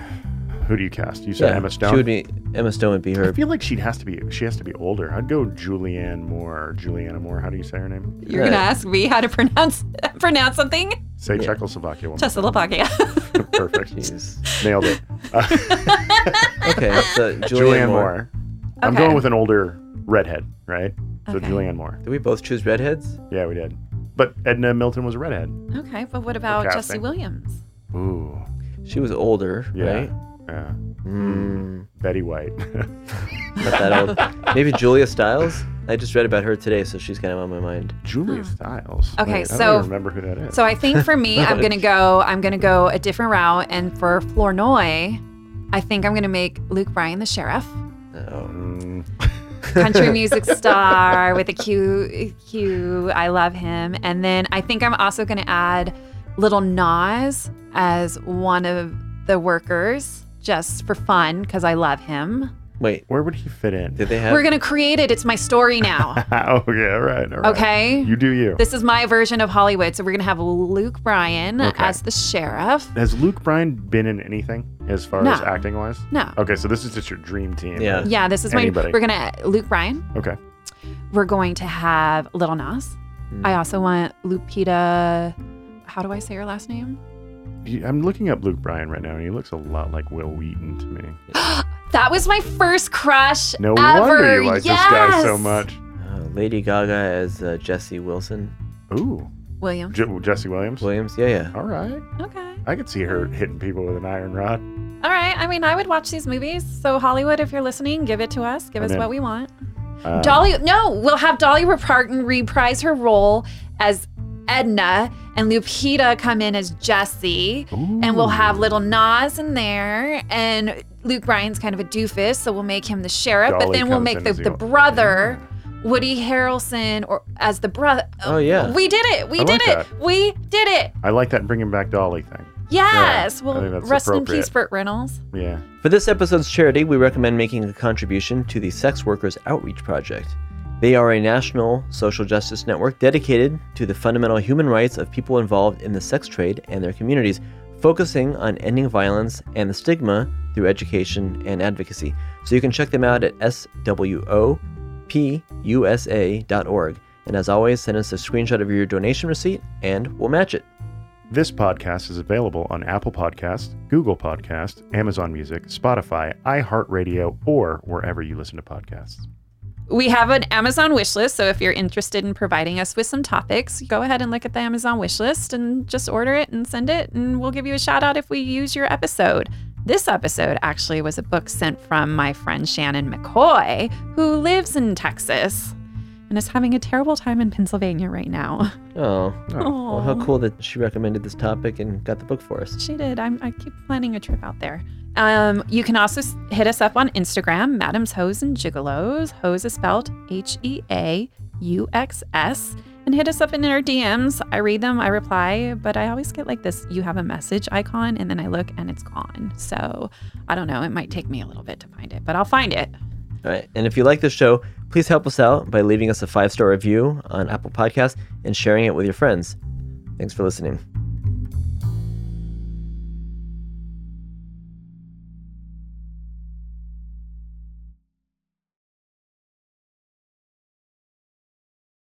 Who do you cast? You said yeah, Emma Stone. She would be Emma Stone would be her. I feel like she has to be. She has to be older. I'd go Julianne Moore. Or Juliana Moore. How do you say her name? You're Right. gonna ask me how to pronounce pronounce something. Say Yeah. Czechoslovakia. One Czechoslovakia. Perfect. Jeez. Nailed it. Uh, Okay, so Julianne, Julianne Moore. Moore. I'm Okay. going with an older redhead, right? So Okay. Julianne Moore. Did we both choose redheads? Yeah, we did. But Edna Milton was a redhead. okay, but what about Jessie casting. Williams? Ooh. She was older, Yeah. right? Yeah. Mm, Betty White. not that old. Maybe Julia Stiles. I just read about her today, so she's kind of on my mind. Julia Stiles. Okay, Wait, I so- don't even remember who that is. So I think for me, I'm gonna go. I'm gonna go a different route, and for Flournoy, I think I'm gonna make Luke Bryan the sheriff, Oh, Country music star with a cute, cute. I love him, and then I think I'm also gonna add Little Nas as one of the workers, just for fun, because I love him. Wait. where would he fit in? Did they have? We're gonna create it. It's my story now. oh, yeah, all right. All right. Okay. You do you. This is my version of Hollywood. So we're gonna have Luke Bryan Okay. as the sheriff. Has Luke Bryan been in anything as far No. as acting wise? No. Okay, so this is just your dream team. Yeah. Yeah, this is Anybody. my. We're gonna Luke Bryan. Okay. We're going to have Little Nas. Hmm. I also want Lupita. How do I say her last name? I'm looking up Luke Bryan right now, and he looks a lot like Wil Wheaton to me. That was my first crush No ever. wonder you like yes! this guy so much. Uh, Lady Gaga as uh, Jessie Wilson Ooh, William. J- Jessie Williams. Williams. Yeah, yeah. All right. Okay. I could see her hitting people with an iron rod. All right. I mean, I would watch these movies. So Hollywood, if you're listening, give it to us. Give I'm us in. what we want. Um, Dolly. No, we'll have Dolly Parton reprise her role as Edna, and Lupita come in as Jessie. and we'll have little Nas in there, and Luke Bryan's kind of a doofus, so we'll make him the sheriff. but then we'll comes make in the, as the the- brother, Woody Harrelson, or as the brother. Oh, yeah. we did it. We I did like it. that. We did it. I like that bringing back Dolly thing. Yes. I well, that's rest in appropriate. peace, Burt Reynolds. Yeah. For this episode's charity, we recommend making a contribution to the Sex Workers Outreach Project. They are a national social justice network dedicated to the fundamental human rights of people involved in the sex trade and their communities, focusing on ending violence and the stigma through education and advocacy. So you can check them out at swopusa.org. And as always, send us a screenshot of your donation receipt and we'll match it. This podcast is available on Apple Podcast, Google Podcast, Amazon Music, Spotify, iHeartRadio, or wherever you listen to podcasts. We have an Amazon wish list, so if you're interested in providing us with some topics, go ahead and look at the Amazon wish list and just order it and send it, and we'll give you a shout out if we use your episode. This episode actually was a book sent from my friend Shannon McCoy, who lives in Texas and is having a terrible time in Pennsylvania right now. Oh, oh. well, how cool that she recommended this topic and got the book for us. She did. I'm, I keep planning a trip out there. Um, you can also hit us up on Instagram, Madam's Heauxs and Gigolos. Heauxs is spelled H E A U X S. And hit us up in our DMs. I read them, I reply, but I always get like this you have a message icon, and then I look and it's gone. So I don't know. It might take me a little bit to find it, but I'll find it. All right. And if you like this show, please help us out by leaving us a five star review on Apple Podcasts and sharing it with your friends. Thanks for listening.